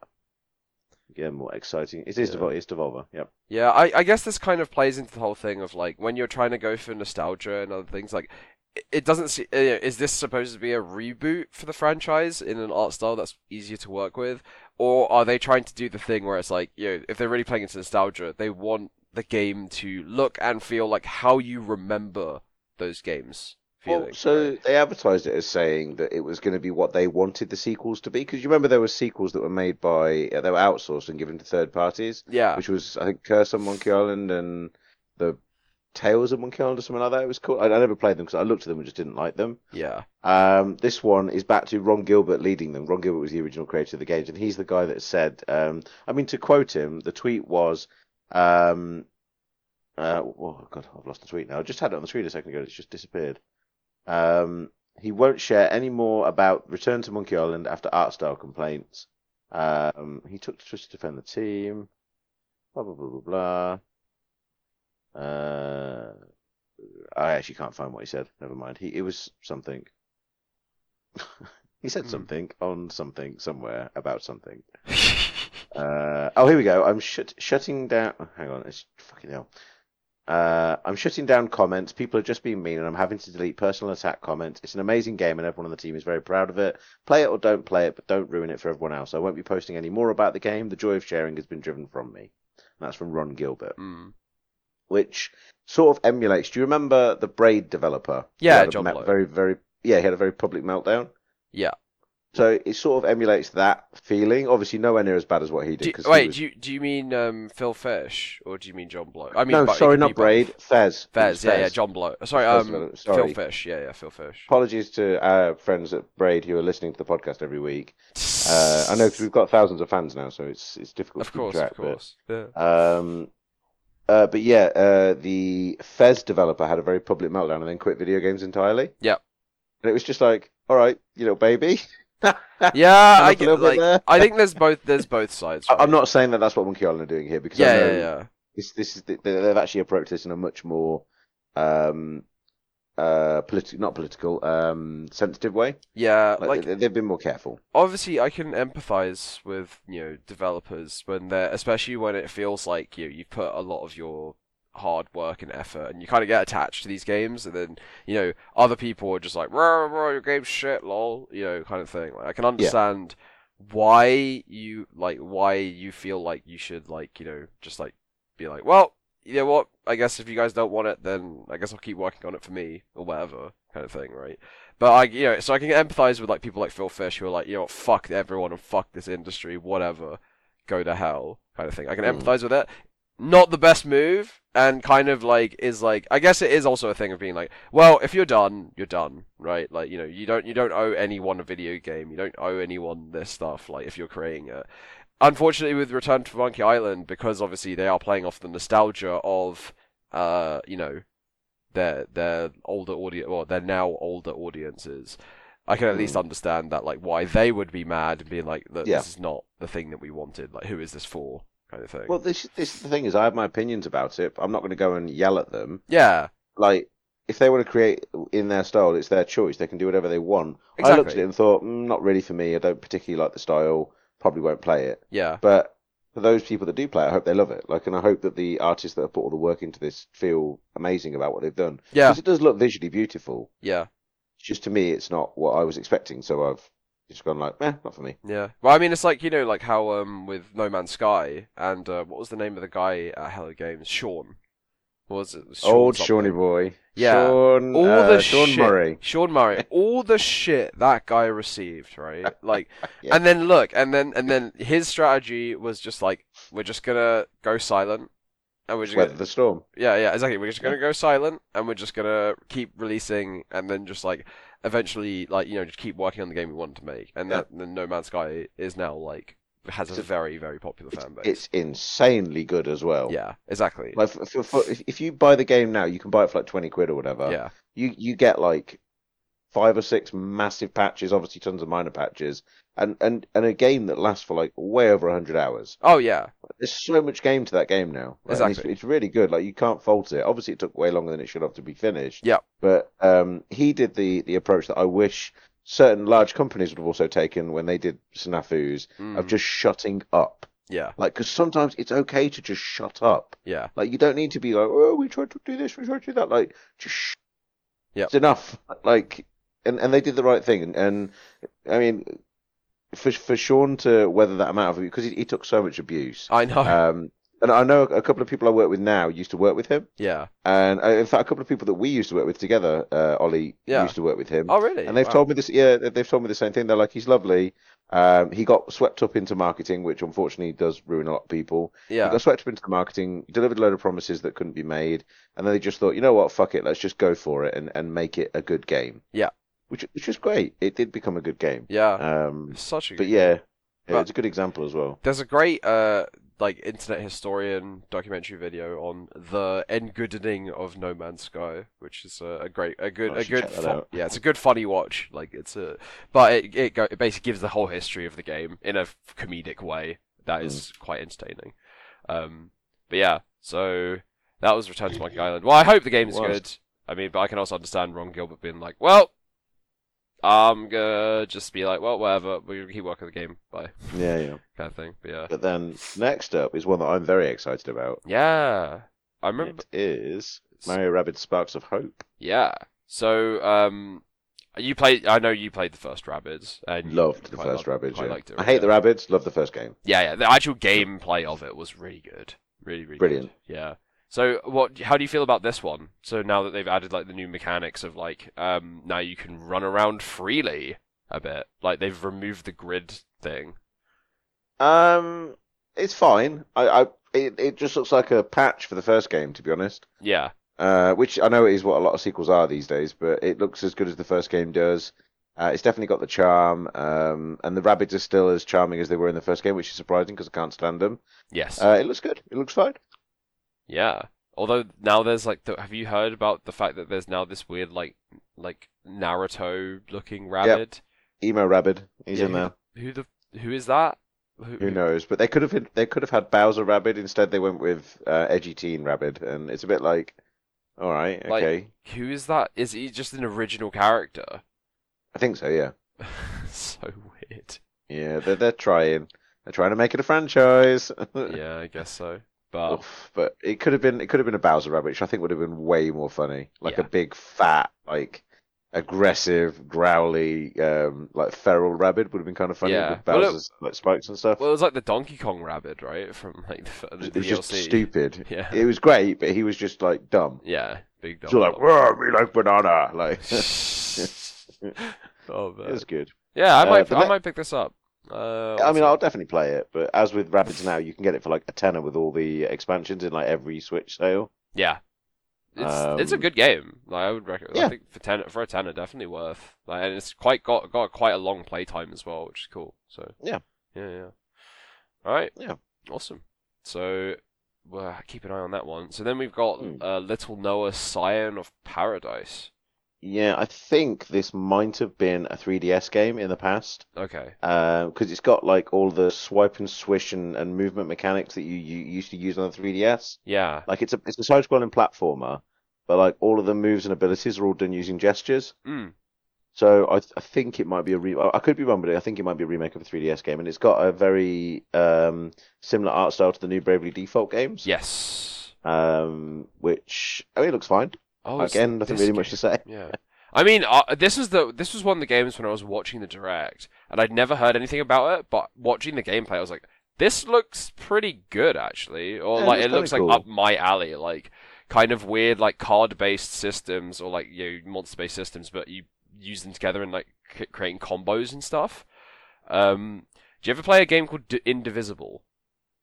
Again, more exciting. It is Yeah. Devolver. It's Devolver. Yep. Yeah, I, I guess this kind of plays into the whole thing of like when you're trying to go for nostalgia and other things. Like, it, it doesn't see. uh, Is this supposed to be a reboot for the franchise in an art style that's easier to work with, or are they trying to do the thing where it's like, you know, if they're really playing into nostalgia, they want the game to look and feel like how you remember those games. Feeling, Well, so right? they advertised it as saying that it was going to be what they wanted the sequels to be. Because you remember there were sequels that were made by uh, they were outsourced and given to third parties. yeah, which was I think Curse on Monkey Island and the Tales of Monkey Island or something like that. It was cool. I, I never played them because I looked at them and just didn't like them. yeah, Um, this one is back to Ron Gilbert leading them. Ron Gilbert was the original creator of the games, and he's the guy that said, um, I mean, to quote him, the tweet was, um, uh, oh God, I've lost the tweet now. I just had it on the screen a second ago. It's just disappeared. Um, he won't share any more about Return to Monkey Island after art style complaints. Um, he took to Twitter to defend the team. Blah blah blah blah blah. Uh, I actually can't find what he said. Never mind. He it was something. he said Hmm. something on something somewhere about something. Uh, oh, here we go. I'm shut, shutting down. oh, Hang on, it's fucking hell. Uh, I'm shutting down comments. People are just being mean, and I'm having to delete personal attack comments. It's an amazing game, and everyone on the team is very proud of it. Play it or don't play it, but don't ruin it for everyone else. I won't be posting any more about the game. The joy of sharing has been driven from me. And that's from Ron Gilbert, mm. Which sort of emulates. Do you remember the Braid developer? Yeah, John Blow. Very, very. Yeah, he had a very public meltdown. yeah. So it sort of emulates that feeling. Obviously, nowhere near as bad as what he did. Do 'cause he wait, was- do you do you mean um, Phil Fish or do you mean John Blow? I mean, no, sorry, not both. Braid. Fez. Fez, yeah, yeah, John Blow. Sorry, um, development, Phil. Fish. Yeah, yeah, Phil Fish. Apologies to our friends at Braid who are listening to the podcast every week. Uh, I know because we've got thousands of fans now, so it's it's difficult Of to course, track. of course. Yeah. Um, uh, but yeah, uh, the Fez developer had a very public meltdown and then quit video games entirely. Yep. And it was just like, all right, you know, baby. Yeah, I get like. I think there's both there's both sides. Right? I'm not saying that that's what Monkey Island are doing here because I Yeah, know yeah, yeah. this this is the, they- they've actually approached this in a much more um uh political not political um sensitive way. Yeah, like, like they, they've been more careful. obviously I can empathize with you know developers when they're especially when it feels like you you put a lot of your hard work and effort and you kind of get attached to these games and then you know other people are just like rah, rah, your game's shit lol you know kind of thing. Like I can understand why you like why you feel like you should like you know just like be like well you know what I guess if you guys don't want it then I guess I'll keep working on it for me or whatever kind of thing right But I, you know, so I can empathize with like people like Phil Fish who are like, you know, what, fuck everyone and fuck this industry, whatever, go to hell, kind of thing. I can Mm. empathize with it. Not the best move, and kind of like is like, I guess it is also a thing of being like, well, if you're done, you're done, right? Like, you know, you don't you don't owe anyone a video game, you don't owe anyone this stuff. Like, if you're creating it. Unfortunately, with Return to Monkey Island, because obviously they are playing off the nostalgia of, uh, you know, their their older audience, well, they're now older audiences. I can at least Mm. understand that, like, why they would be mad and being like, "Look, Yeah. this is not the thing that we wanted. Like, who is this for?" kind of thing. Well, this this the thing is, I have my opinions about it. But I'm not going to go and yell at them. yeah, Like, if they want to create in their style, it's their choice. They can do whatever they want. I looked at it and thought, mm, not really for me. I don't particularly like the style. Probably won't play it. Yeah, But for those people that do play I hope they love it. Like, and I hope that the artists that have put all the work into this feel amazing about what they've done. yeah, Because it does look visually beautiful. yeah, It's just to me, it's not what I was expecting. So I've just gone like, eh, not for me. yeah. Well, I mean, it's like you know, like how um with No Man's Sky and uh, what was the name of the guy at Hello Games? Sean. What was it? Sean Old something. Shawnee boy. Yeah. Sean, all uh, the Sean shit, Murray. Sean Murray, all the shit that guy received, right? Like, Yeah. and then look, and then and then his strategy was just like, we're just gonna go silent, and we're just Weather gonna, the storm. yeah, yeah, exactly. We're just gonna go silent, and we're just gonna keep releasing, and then just like eventually, like you know, just keep working on the game we wanted to make, and Yeah. that then No Man's Sky is now like has a It's a- very very popular fan base. it's insanely good as well. yeah, exactly. Like for, for, for, if, if you buy the game now, you can buy it for like twenty quid or whatever. yeah, You you get like five or six massive patches, obviously tons of minor patches, and and and a game that lasts for like way over hundred hours. oh yeah, There's so much game to that game now. right? Exactly. It's, it's really good. Like you can't fault it. Obviously, it took way longer than it should have to be finished. Yep. But um, he did the the approach that I wish certain large companies would have also taken when they did snafus of Mm, just shutting up. yeah, Like, because sometimes it's okay to just shut up. yeah, Like, you don't need to be like, oh, we tried to do this, we tried to do that. Like, just shh. Yep. It's enough. Like, and, and they did the right thing. And, and I mean, for for Sean to weather that amount of because he, he took so much abuse. I know. Um, and I know a couple of people I work with now used to work with him. yeah. And uh, in fact, a couple of people that we used to work with together, uh, Ollie Yeah. used to work with him. Oh really? And they've Wow. told me this, yeah, they- they've told me the same thing. They're like, he's lovely. Um, he got swept up into marketing, which unfortunately does ruin a lot of people. He Yeah. got swept up into the marketing, delivered a load of promises that couldn't be made, and then they just thought, you know what, fuck it, let's just go for it and, and make it a good game. Yeah. Which which is great. It did become a good game. Yeah. Um, such a but yeah, yeah, But- it's a good example as well. There's a great uh like internet historian documentary video on the engoodening of No Man's Sky, which is a, a great a good Oh, a good yeah it's a good funny watch like it's a but it it, go, it basically gives the whole history of the game in a comedic way that is quite entertaining. Um, but yeah, so that was Return to Monkey Island. Well, I hope the game is good. I mean, but I can also understand Ron Gilbert being like, well. I'm gonna just be like, well, whatever. We're gonna keep working the game, bye, Yeah, yeah. kind of thing. But yeah, But then next up is one that I'm very excited about. Yeah, I remember. It is Mario Rabbids Sparks of Hope. Yeah. So, um, you played. I know you played the first Rabbids and Loved the first loved- Rabbids. Yeah. liked it, I hate yeah. the Rabbids. Love the first game. Yeah, yeah. The actual gameplay of it was really good. Really, really Brilliant. Good. Yeah. So, what? How do you feel about this one? So now that they've added like the new mechanics of like, um, now you can run around freely a bit. Like they've removed the grid thing. Um, it's fine. I, I it, it just looks like a patch for the first game, to be honest. Yeah. Uh, which I know is what a lot of sequels are these days, but it looks as good as the first game does. Uh, it's definitely got the charm, um, and the Rabbids are still as charming as they were in the first game, which is surprising because I can't stand them. Yes. Uh, it looks good. It looks fine. Yeah. Although now there's like, the, have you heard about the fact that there's now this weird like, like Naruto looking rabbit? Emo Rabbid, he's Yeah, in who there. Who the who is that? Who knows? But they could have they could have had Bowser Rabbid instead. They went with uh, Edgy Teen Rabbid, and it's a bit like, all right, Like- okay, Who is that? Is he just an original character? I think so. Yeah, so weird. yeah. They're they're trying. They're trying to make it a franchise. Yeah, I guess so. But Oof, but it could have been it could have been a Bowser Rabbid, which I think would have been way more funny. Like Yeah. a big fat, like aggressive, growly, um, like feral rabbit would have been kind of funny Yeah. with Well, it- Bowser's like spikes and stuff. well, it was like the Donkey Kong rabbit, right? From like the, the it was just stupid. Yeah. It was great, but he was just like dumb. Yeah, big dog. So like, whoa, me like banana, like. oh man. It was good. Yeah, I Uh, might the I might pick this up. Uh, I mean. I'll definitely play it, but as with Rabbids now, you can get it for like a tenner with all the expansions in like every Switch sale. yeah. It's it's a Um, good game. Like I would recommend. Yeah. I think for ten for a tenner, definitely worth. Like, and it's quite got got quite a long play time as well, which is cool. So Yeah. yeah, yeah. All right. Yeah. Awesome. So well, keep an eye on that one. So then we've got Hmm. uh, Little Noah, Scion of Paradise. Yeah, I think this might have been a 3DS game in the past. Okay. because it's got like all the swipe and swish and, and movement mechanics that you, you used to use on the 3DS. Yeah. Like it's a it's a side-scrolling platformer, but like all of the moves and abilities are all done using gestures. Mm. So I I think it might be a re I could be wrong, but I think it might be a remake of a 3DS game, and it's got a very um similar art style to the new Bravely Default games. Yes. Um, which I mean, it looks fine. Oh, Again, nothing really game. much to say. Yeah. I mean, uh, this was the this was one of the games when I was watching the direct, and I'd never heard anything about it. But watching the gameplay, I was like, "This looks pretty good, actually." Or Yeah, it like, looks it looks like up my alley, like kind of weird, like card-based systems or like you know, monster-based systems, but you use them together and like c- creating combos and stuff. Um, do you ever play a game called D- Indivisible?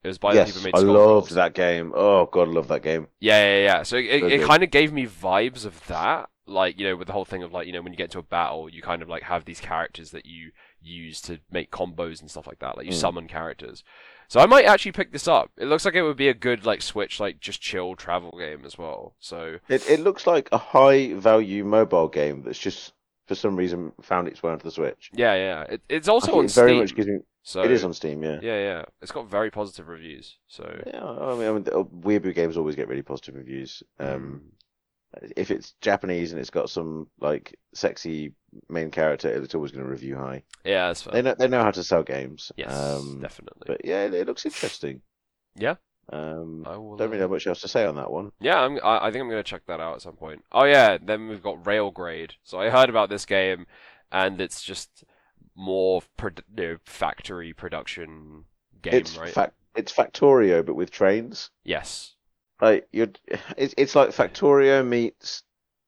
It was by the yes, people who made I loved that game. Oh God, I love that game. Yeah, yeah, yeah. So it, it, it kind of gave me vibes of that. Like, you know, with the whole thing of like, you know, when you get into a battle, you kind of like have these characters that you use to make combos and stuff like that. Like you Mm. summon characters. So I might actually pick this up. It looks like it would be a good like Switch, like just chill travel game as well. So It it looks like a high value mobile game that's just for some reason found its way onto the Switch. yeah, yeah. It, it's also on it very Steam. much gives me. So It is on Steam, yeah. Yeah, yeah. It's got very positive reviews. So Yeah, I mean, I mean, Weeaboo games always get really positive reviews. Um, if it's Japanese and it's got some like sexy main character, it's always going to review high. yeah, that's fair. They know they know how to sell games. Yes, Um, definitely. but yeah, it, it looks interesting. Yeah. Um, I will. don't really uh, have much else to say on that one. Yeah, I'm, I, I think I'm going to check that out at some point. Oh yeah, then we've got Railgrade. So I heard about this game, and it's just more pro- you know, factory production game, it's right? fac- it's Factorio, but with trains. yes. Like you're, it's it's like Factorio meets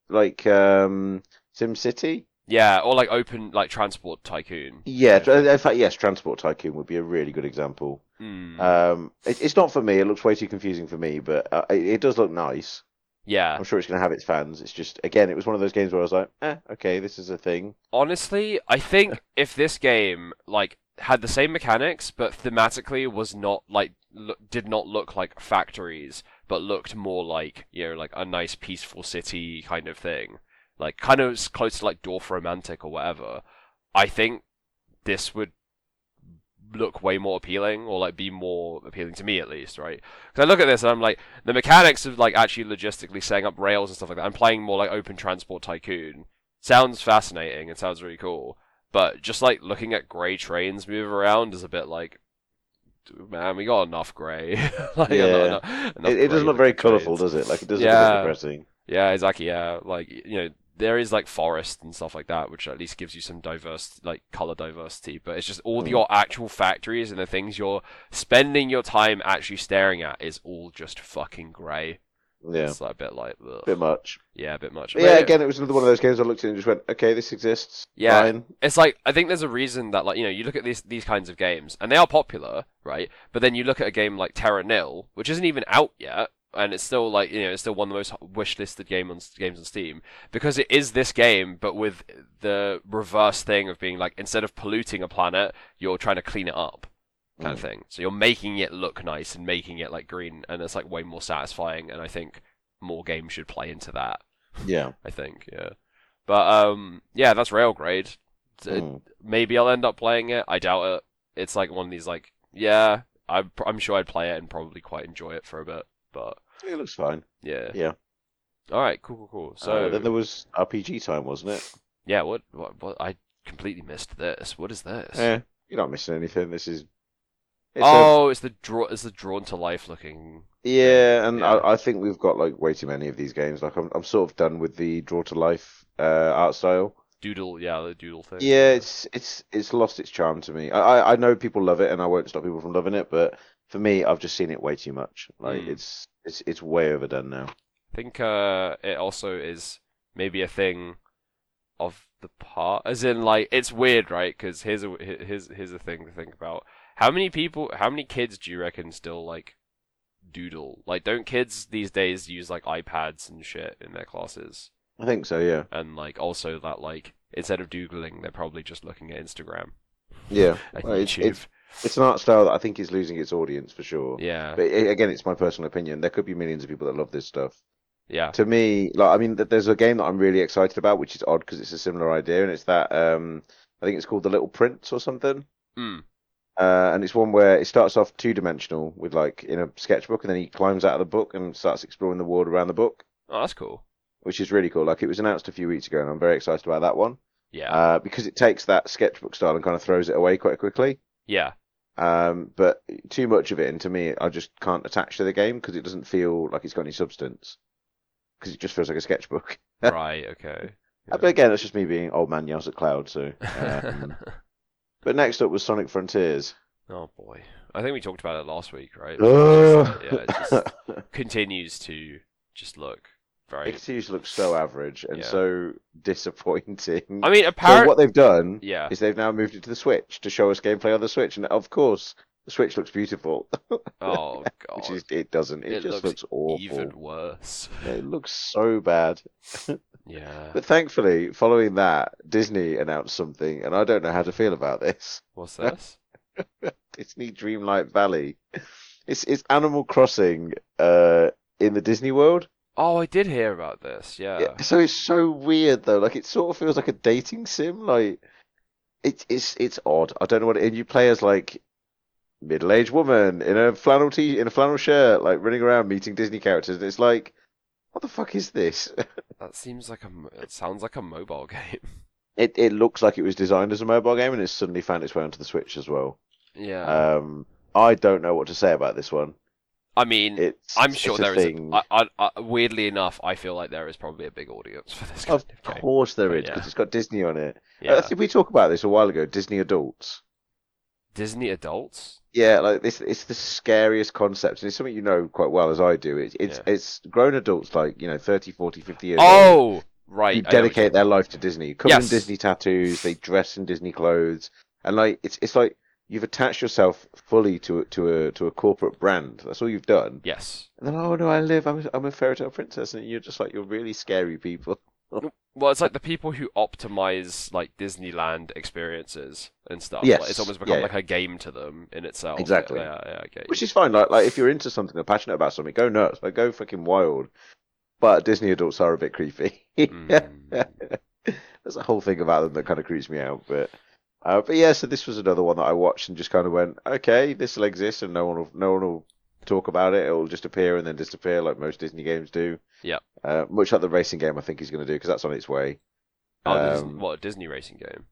like um SimCity. Yeah, or like open like transport tycoon. Yeah, in fact, yes, Transport Tycoon would be a really good example. Hmm. Um, it, it's not for me. It looks way too confusing for me, but uh, it, it does look nice. Yeah. I'm sure it's going to have its fans. It's just again, it was one of those games where I was like, eh, okay, this is a thing. Honestly, I think if this game like had the same mechanics, but thematically was not like look, did not look like factories, but looked more like you know like a nice peaceful city kind of thing, like kind of close to like Dorfromantik or whatever. I think this would look way more appealing or like be more appealing to me at least right because i look at this and i'm like the mechanics of like actually logistically setting up rails and stuff like that i'm playing more like open transport tycoon sounds fascinating and sounds really cool but just like looking at grey trains move around is a bit like man we got enough grey like, Yeah. enough- enough It, it doesn't look very colourful, does it? Like it does look a Yeah. bit depressing. Yeah, exactly. Yeah, like you know, there is like forest and stuff like that, which at least gives you some diverse, like color diversity. But it's just all Mm. your actual factories and the things you're spending your time actually staring at is all just fucking grey. Yeah, It's like a bit like, ugh. bit much. yeah, a bit much. But yeah, again, it was another one of those games I looked at and just went, okay, this exists. Yeah. Fine. it's like I think there's a reason that like you know you look at these these kinds of games and they are popular, right? But then you look at a game like Terra Nil, which isn't even out yet, and it's still like you know it's still one of the most wish listed game on games on Steam because it is this game, but with the reverse thing of being like instead of polluting a planet, you're trying to clean it up, kind of Mm. thing. So you're making it look nice and making it like green, and it's like way more satisfying. And I think more games should play into that. Yeah. I think, yeah. But um, yeah, that's Railgrade. It- Mm. Maybe I'll end up playing it. I doubt it. It's like one of these like, yeah, I'm I'm sure I'd play it and probably quite enjoy it for a bit. But It looks fine. yeah, Yeah. All right, cool, cool, cool. So So then there was RPG time, wasn't it? yeah, what what what? I completely missed this. What is this? Eh, you're not missing anything. This is. It's a- oh, it's the draw. It's the drawn to life looking. Yeah, and Yeah. I, I think we've got like way too many of these games. Like I'm, I'm sort of done with the draw to life uh, art style. Doodle, yeah, the doodle thing. Yeah, it's it's it's lost its charm to me. I, I I know people love it, and I won't stop people from loving it. But for me, I've just seen it way too much. Like Mm. it's it's it's way overdone now. I think uh, it also is maybe a thing of the part. As in, like, it's weird, right? Because here's a here's here's a thing to think about. How many people, how many kids do you reckon still like doodle? Like, don't kids these days use like iPads and shit in their classes? I think so. Yeah. And like, also that like instead of doodling, they're probably just looking at Instagram Yeah. and Well, YouTube. it's it's an art style that I think is losing its audience for sure. yeah, But a- again, it's my personal opinion. There could be millions of people that love this stuff. yeah, To me, like I mean, there's a game that I'm really excited about, which is odd because it's a similar idea, and it's that um, I think it's called The Little Prince or something. mm. Uh, and it's one where it starts off two dimensional with like in a sketchbook, and then he climbs out of the book and starts exploring the world around the book, Oh, that's cool. which is really cool. Like it was announced a few weeks ago, and I'm very excited about that one Yeah, uh, because it takes that sketchbook style and kind of throws it away quite quickly. yeah, Um, but too much of it, and to me, I just can't attach to the game because it doesn't feel like it's got any substance. Because it just feels like a sketchbook. right, okay. Uh, But again, it's just me being old man yells at cloud. So, um, but next up was Sonic Frontiers. oh boy, I think we talked about it last week, right? Yeah, it just continues to just look very. It continues to so average and Yeah. so disappointing. I mean, so apparently, what they've done yeah, is they've now moved it to the Switch to show us gameplay on the Switch, and of course, the Switch looks beautiful, oh god, which is it doesn't. It, It just looks looks, awful. even worse. It looks so bad. Yeah, But thankfully, following that, Disney announced something, and I don't know how to feel about this. what's this? Disney Dreamlight Valley. It's it's Animal Crossing uh in the Disney World. Oh, I did hear about this. Yeah, Yeah, so it's so weird though. Like it sort of feels like a dating sim. Like it's it's it's odd. I don't know what. It, and you play as like middle-aged woman in a flannel t in a flannel shirt, like running around meeting Disney characters, and it's like, what the fuck is this? that seems like a. It sounds like a mobile game. It it looks like it was designed as a mobile game, and it's suddenly found its way onto the Switch as well. Yeah, Um, I don't know what to say about this one. I mean, It's I'm sure there is. A, I, I, I, weirdly enough, I feel like there is probably a big audience for this Of of course there But because yeah. it's got Disney on it. Yeah, Uh, did we talked about this a while ago? Disney adults. Disney adults. Yeah, like this, it's the scariest concept, and it's something you know quite well as I do. It, it's Yeah. it's grown adults, like you know, 30, 40, 50 years old, Oh, right. who I know what you're dedicate their life to Disney, covered Yes. in Disney tattoos, they dress in Disney clothes, and like it's it's like you've attached yourself fully to a, to a to a corporate brand. That's all you've done. Yes. And then, oh no, I live, I'm a, I'm a fairy tale princess, and you're just like you're really scary people. Well, it's like the people who optimize like Disneyland experiences and stuff. Yes, Like, it's almost become yeah, like a game to them in itself. Exactly. Yeah, yeah. Which is fine. Like, like if you're into something or passionate about something, go nuts. Like, go fucking wild. But Disney adults are a bit creepy. Mm. There's a whole thing about them that kind of creeps me out. But, uh, but yeah. So this was another one that I watched and just kind of went, okay, this will exist, and no one will, no one will talk about it. It will just appear and then disappear, like most Disney games do. Yep. Uh, much like the racing game, I think he's going to do because that's on its way. Oh, Um, what a Disney racing game?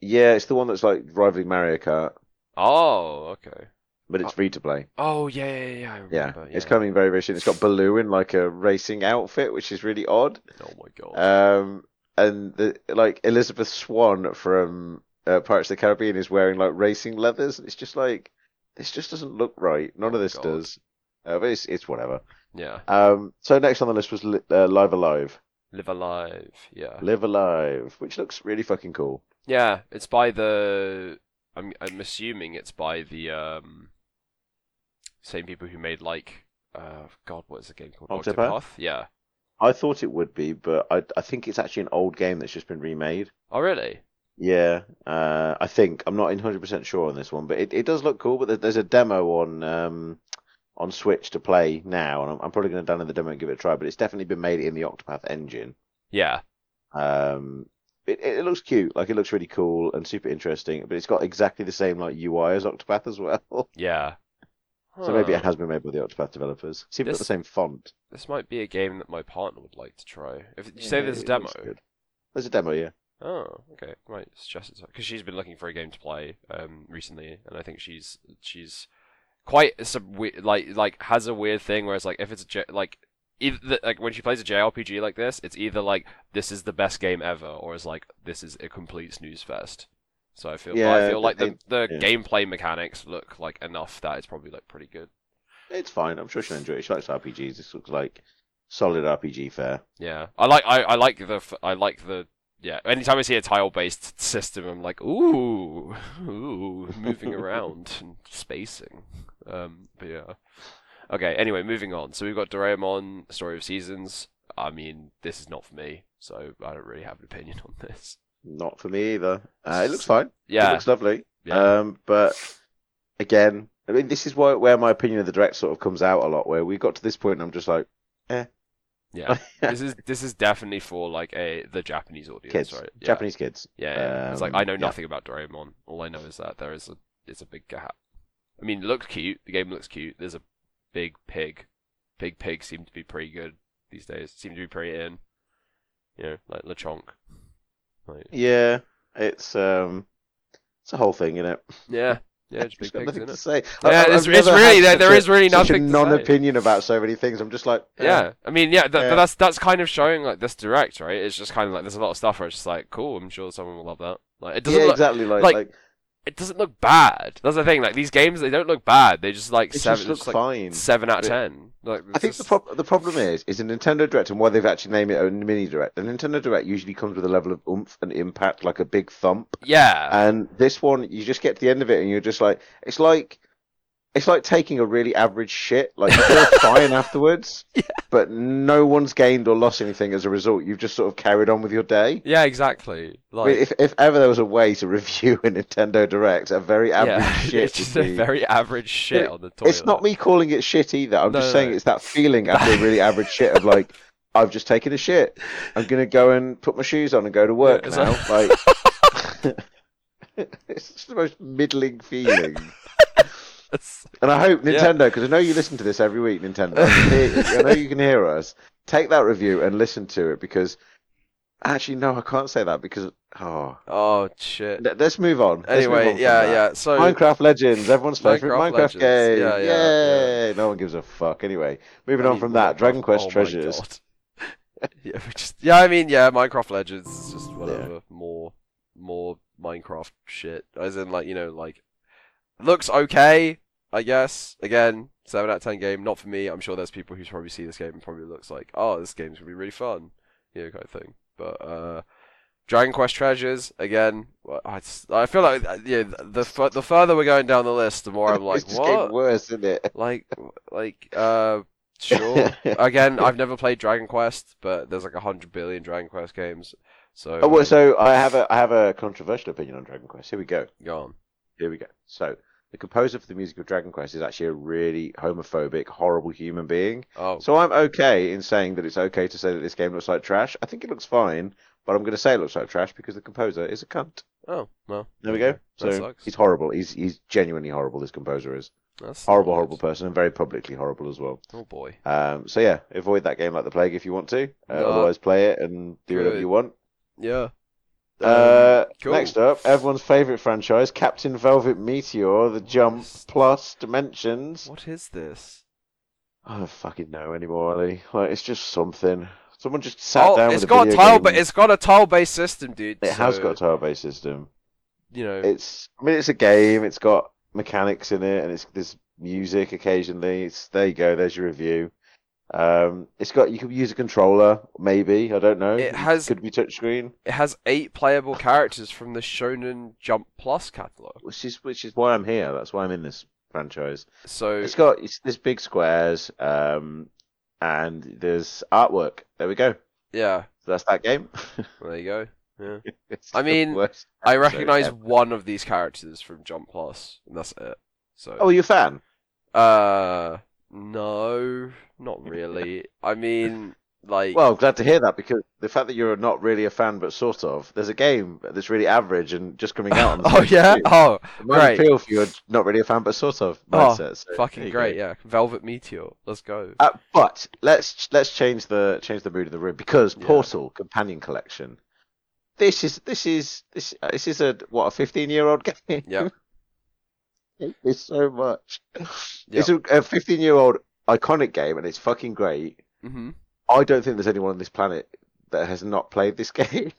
Yeah, it's the one that's like rivaling Mario Kart, Oh, okay. but it's free to play. Oh, yeah, yeah, yeah. I Yeah, remember. it's coming very, very soon. It's got Baloo in like a racing outfit, which is really odd. Oh my god. Um, and the like Elizabeth Swann from uh, Pirates of the Caribbean is wearing like racing leathers. It's just like this just doesn't look right. None Oh, of this God. does. Uh, but it's it's whatever. yeah. Um, so next on the list was li- uh, Live Alive, Live A Live. Yeah. Live A Live, which looks really fucking cool. Yeah, it's by the. I'm I'm assuming it's by the um. Same people who made like, uh, God, what is the game called? Octopath? Yeah. I thought it would be, but I I think it's actually an old game that's just been remade. Oh really? Yeah, uh, I think I'm not 100% sure on this one, but it, it does look cool. But there's a demo on um, on Switch to play now, and I'm, I'm probably going to download the demo and give it a try. But it's definitely been made in the Octopath engine. Yeah. Um, it, it it looks cute, like it looks really cool and super interesting. But it's got exactly the same like UI as Octopath as well. Yeah. So maybe it has been made by the Octopath developers. It's even got the same font. This might be a game that my partner would like to try. If you Yeah, say there's a demo. There's a demo, yeah. Oh, okay. Might suggest it because she's been looking for a game to play um recently, and I think she's she's quite some like like has a weird thing where it's like if it's a J- like either like when she plays a JRPG like this, it's either like this is the best game ever, or it's like this is a complete snooze fest. So I feel but I feel like the the yeah. gameplay mechanics look like enough that it's probably like pretty good. It's fine. I'm sure she'll enjoy it. She likes RPGs. This looks like solid RPG fare. Yeah, I like I, I like the I like the yeah, anytime I see a tile-based system, I'm like, ooh, ooh, moving around and spacing. Um, but yeah. Okay. Anyway, moving on. So we've got Doraemon, Story of Seasons. I mean, this is not for me, so I don't really have an opinion on this. Not for me either. Uh, it looks fine. Yeah, It looks lovely. Yeah. Um, but again, I mean, this is why, where my opinion of the direct sort of comes out a lot. Where we got to this point, and I'm just like, Yeah. this is this is definitely for like a the Japanese audience, kids, right? Yeah. Japanese kids. Yeah, yeah. it's like Um, I know yeah. nothing about Doraemon. All I know is that there is a it's a big gap. I mean, it looks cute. The game looks cute. There's a big pig. Big pigs seem to be pretty good these days. Seem to be pretty in. You know, like Lechonk. Like, Yeah, it's um, it's a whole thing, isn't it? yeah, yeah, just Just big nothing in to say. Yeah, I- it's, it's really there. There a- is really such nothing a non-opinion about so many things. I'm just like, eh. Yeah, I mean, yeah, th- Yeah. but that's that's kind of showing like this direct, right? It's just kind of like there's a lot of stuff where it's just like, cool. I'm sure someone will love that. Like, it doesn't yeah, look, exactly. Like, like, like, it doesn't look bad. That's the thing. Like these games, they don't look bad. They just like it seven, just looks just, like, fine. seven out of ten. Like I think the just- prob- the problem is is a Nintendo Direct and why they've actually named it a mini Direct. The Nintendo Direct usually comes with a level of oomph and impact, like a big thump. yeah, And this one, you just get to the end of it and you're just like, it's like, it's like taking a really average shit. Like you feel fine afterwards, Yeah. but no one's gained or lost anything as a result. You've just sort of carried on with your day. yeah, exactly. I Like mean, if if ever there was a way to review a Nintendo Direct, a very average yeah, shit it's just a be- very average shit It- on the toilet. It's not me calling it shit either. I'm No, just no, saying no. it's that feeling after a really average shit of like, I've just taken a shit. I'm gonna go and put my shoes on and go to work it's now. Like, it's the most middling feeling. And I hope Nintendo, because I know you listen to this every week, Nintendo. I, can hear- I know you can hear us. Take that review and listen to it because. Actually, no, I can't say that because. Oh, oh shit. Let- let's move on. Let's move Anyway, on yeah, that. yeah. So Minecraft Legends, everyone's favorite Minecraft Minecraft, game. Yeah, yeah, Yay! No one gives a fuck. Anyway, moving on from that, oh, Dragon Quest oh Treasures. Yeah, we just yeah. I mean, yeah. Minecraft Legends is just whatever. More, more Minecraft shit. As in, like you know, like looks okay. I guess again, seven out of ten game. Not for me. I'm sure there's people who probably see this game and probably looks like, oh, this game's gonna be really fun, you know, kind of thing. But uh, Dragon Quest Treasures again. I, I feel like uh, yeah, the the further we're going down the list, the more I'm like, it's what? getting worse, isn't it? Like, like, uh, sure. Again, I've never played Dragon Quest, but there's like a hundred billion Dragon Quest games. So, Oh, well, so I have a I have a controversial opinion on Dragon Quest. Here we go. go on. Here we go. So the composer for the music of Dragon Quest is actually a really homophobic, horrible human being. Oh, So I'm okay in saying that it's okay to say that this game looks like trash. I think it looks fine, but I'm going to say it looks like trash because the composer is a cunt. oh, well. There we go. So he's horrible. He's he's genuinely horrible. This composer is That's horrible, not horrible person, and very publicly horrible as well. Oh boy. Um, so yeah, avoid that game like the plague if you want to. Uh, No. Otherwise, play it and do whatever you want. Yeah. Uh, Um, cool. Next up, everyone's favorite franchise, Captain Velvet Meteor, the Jump is- Plus Dimensions. What is this? I don't fucking know anymore, Ali. Like it's just something. Someone just sat oh, down it's with got a video tile, but it's got a tile-based system, dude. It has got a tile-based system. You know. It's, I mean, it's a game. It's got mechanics in it, and it's there's music occasionally. It's there you go. There's your review. Um, it's got you could use a controller, maybe. I don't know. It has- could be touchscreen, It has eight playable characters from the Shonen Jump Plus catalog. which is which is why I'm here. That's why I'm in this franchise. So It's got it's, there's big squares, um, and there's artwork. There we go. yeah, So that's that game. there you go. Yeah. I mean, I recognize ever. one of these characters from Jump Plus, and that's it. So, Oh, you a fan? uh, no, not really. I mean, like, Well, glad to hear that because the fact that you're not really a fan, but sort of, there's a game that's really average and just coming out. On the oh yeah, day. oh, It might great. appeal for you're not really a fan, but sort of Oh, so fucking great, go. yeah. Velvet Meteor, let's go. Uh, but let's let's change the change the mood of the room because Yeah. Portal Companion Collection. This is this is this uh, this is a what a 15 year old game. Yep. It's so much. It's a, a 15 year old iconic game and it's fucking great. hmm I don't think there's anyone on this planet that has not played this game.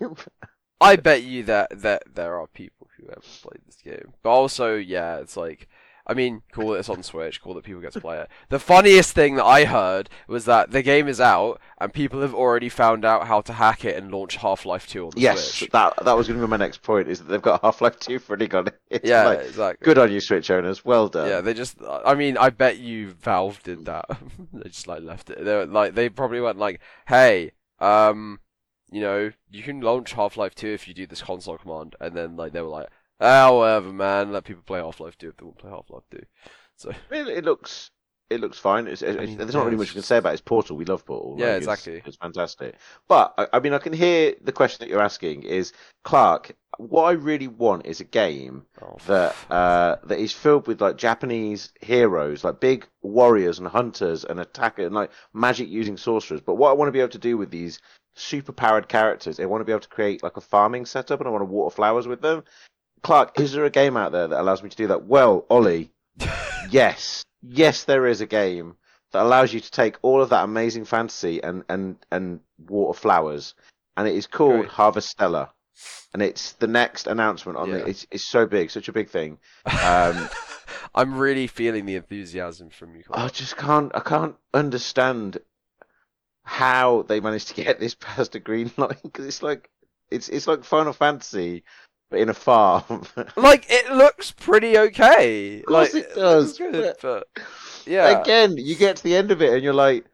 I bet you that that there are people who haven't played this game, but also, yeah, it's like, I mean, cool that it's on Switch, cool that people get to play it. The funniest thing that I heard was that the game is out and people have already found out how to hack it and launch Half-Life 2 on the Yes, Switch. that that was going to be my next point. Is that they've got Half Life Two already got it. It's yeah, like, exactly. good on you, Switch owners. Well done. Yeah, they just. I mean, I bet you Valve did that. they just like left it. They were, like they probably went like, "Hey, um, you know, you can launch Half Life Two if you do this console command," and then like they were like, "Ah, whatever, man. Let people play Half Life Two if they want to play Half Life Two. So I mean, it looks it looks fine. It's, it's, mean, there's not really much it's you can say about it. It's Portal. We love Portal. Yeah, Like, it's- exactly. It's, fantastic. But I, I mean, I can hear the question that you're asking is Clark. What I really want is a game oh, that uh, that is filled with like Japanese heroes, like big warriors and hunters and attackers and like magic using sorcerers. But what I want to be able to do with these super powered characters, I want to be able to create like a farming setup and I want to water flowers with them. Clark, is there a game out there that allows me to do that? Well, Ollie, yes, yes, there is a game that allows you to take all of that amazing fantasy and and and water flowers, and it is called Great. Harvestella, and it's the next announcement on Yeah. the. It's it's so big, such a big thing. Um, I'm really feeling the enthusiasm from you. I just can't. I can't understand how they managed to get this past a green line because it's like it's it's like Final Fantasy, but in a farm. Like it looks pretty okay. Of course like it does, looks good, but yeah. Again, you get to the end of it and you're like,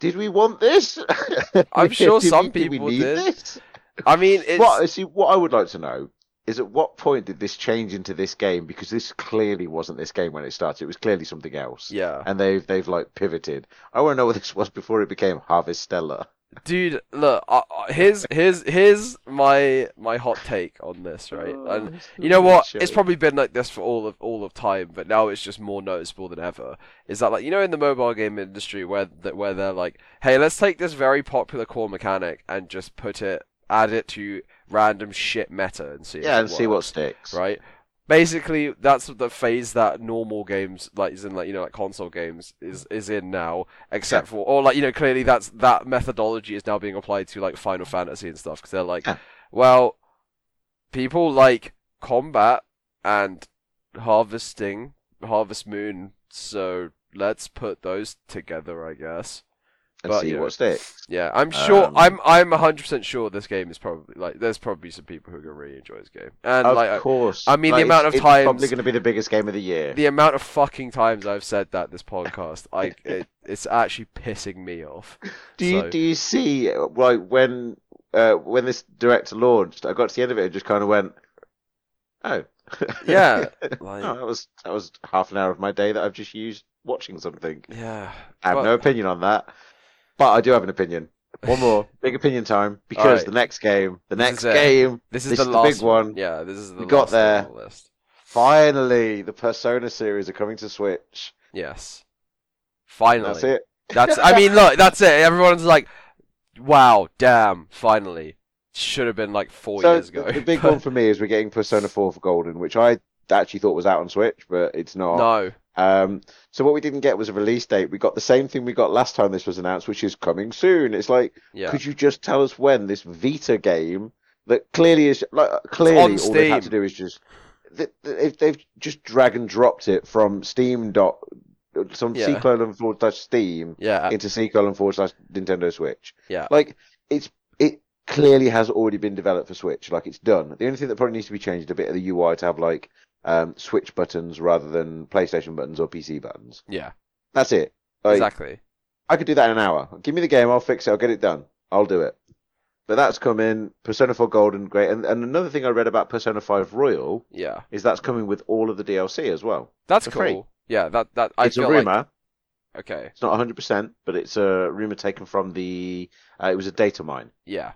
did we want this? I'm sure Did some did we people need did. this? I mean, it's What see, what I would like to know is at what point did this change into this game? Because this clearly wasn't this game when it started. It was clearly something else. yeah. And they've they've like pivoted. I want to know what this was before it became Harvestella. Dude, look, uh, here's here's here's my my hot take on this, right? Oh, And you know what? It's probably been like this for all of all of time, but now it's just more noticeable than ever. Is that like you know in the mobile game industry where that where they're like, hey, let's take this very popular core mechanic and just put it, add it to random shit meta and see. if yeah, it and see what sticks. right? Basically, that's the phase that normal games, like is in like you know like console games, is is in now. Except for, or like you know, clearly that's that methodology is now being applied to like Final Fantasy and stuff because they're like, Yeah. well, people like combat and harvesting, Harvest Moon, so let's put those together, I guess. And But, see you know, what sticks. Yeah, I'm sure. Um, I'm I'm 100 percent sure this game is probably like there's probably some people who are gonna really enjoy this game, and Of like I- course. I mean, the amount of it's probably going to be the biggest game of the year. the amount of fucking times I've said that this podcast, I it, it's actually pissing me off. Do you So- do you see like when uh, when this director launched? I got to the end of it and just kind of went, oh, Yeah, oh, like that was that was half an hour of my day that I've just used watching something. yeah, I have but- no opinion on that, but I do have an opinion. One more big opinion time because Alright. the next game, the This next game, This is This the is the last big one. Yeah, this is the We got there. the list. finally the Persona series are coming to Switch. Yes, finally. That's it. That's. I mean, look, that's it. Everyone's like, "Wow, damn, finally." Should have been like four So years ago. the, the big one for me is we're getting Persona 4 for Golden, which I actually thought was out on Switch, but it's not. no, Um, so what we didn't get was a release date. We got the same thing we got last time this was announced, which is coming soon. It's like, yeah, could you just tell us when this Vita game that clearly is like clearly all they've had to do is just th- th- if they've just drag and dropped it from Steam dot some Yeah. C colon forward slash Steam yeah, into C colon forward slash Nintendo Switch. yeah. Like it's it clearly has already been developed for Switch. Like it's done. The only thing that probably needs to be changed a bit of the UI to have like um, Switch buttons rather than PlayStation buttons or PC buttons. yeah, That's it. Like, exactly. I could do that in an hour. Give me the game, I'll fix it, I'll get it done. I'll do it. But that's coming. Persona 4 Golden, great. And, and another thing I read about Persona 5 Royal Yeah, is that's coming with all of the DLC as well. that's cool. free. Yeah, that that I it's a rumor. like okay. It's not 100%, but it's a rumor taken from the. Uh, it was a data mine. Yeah,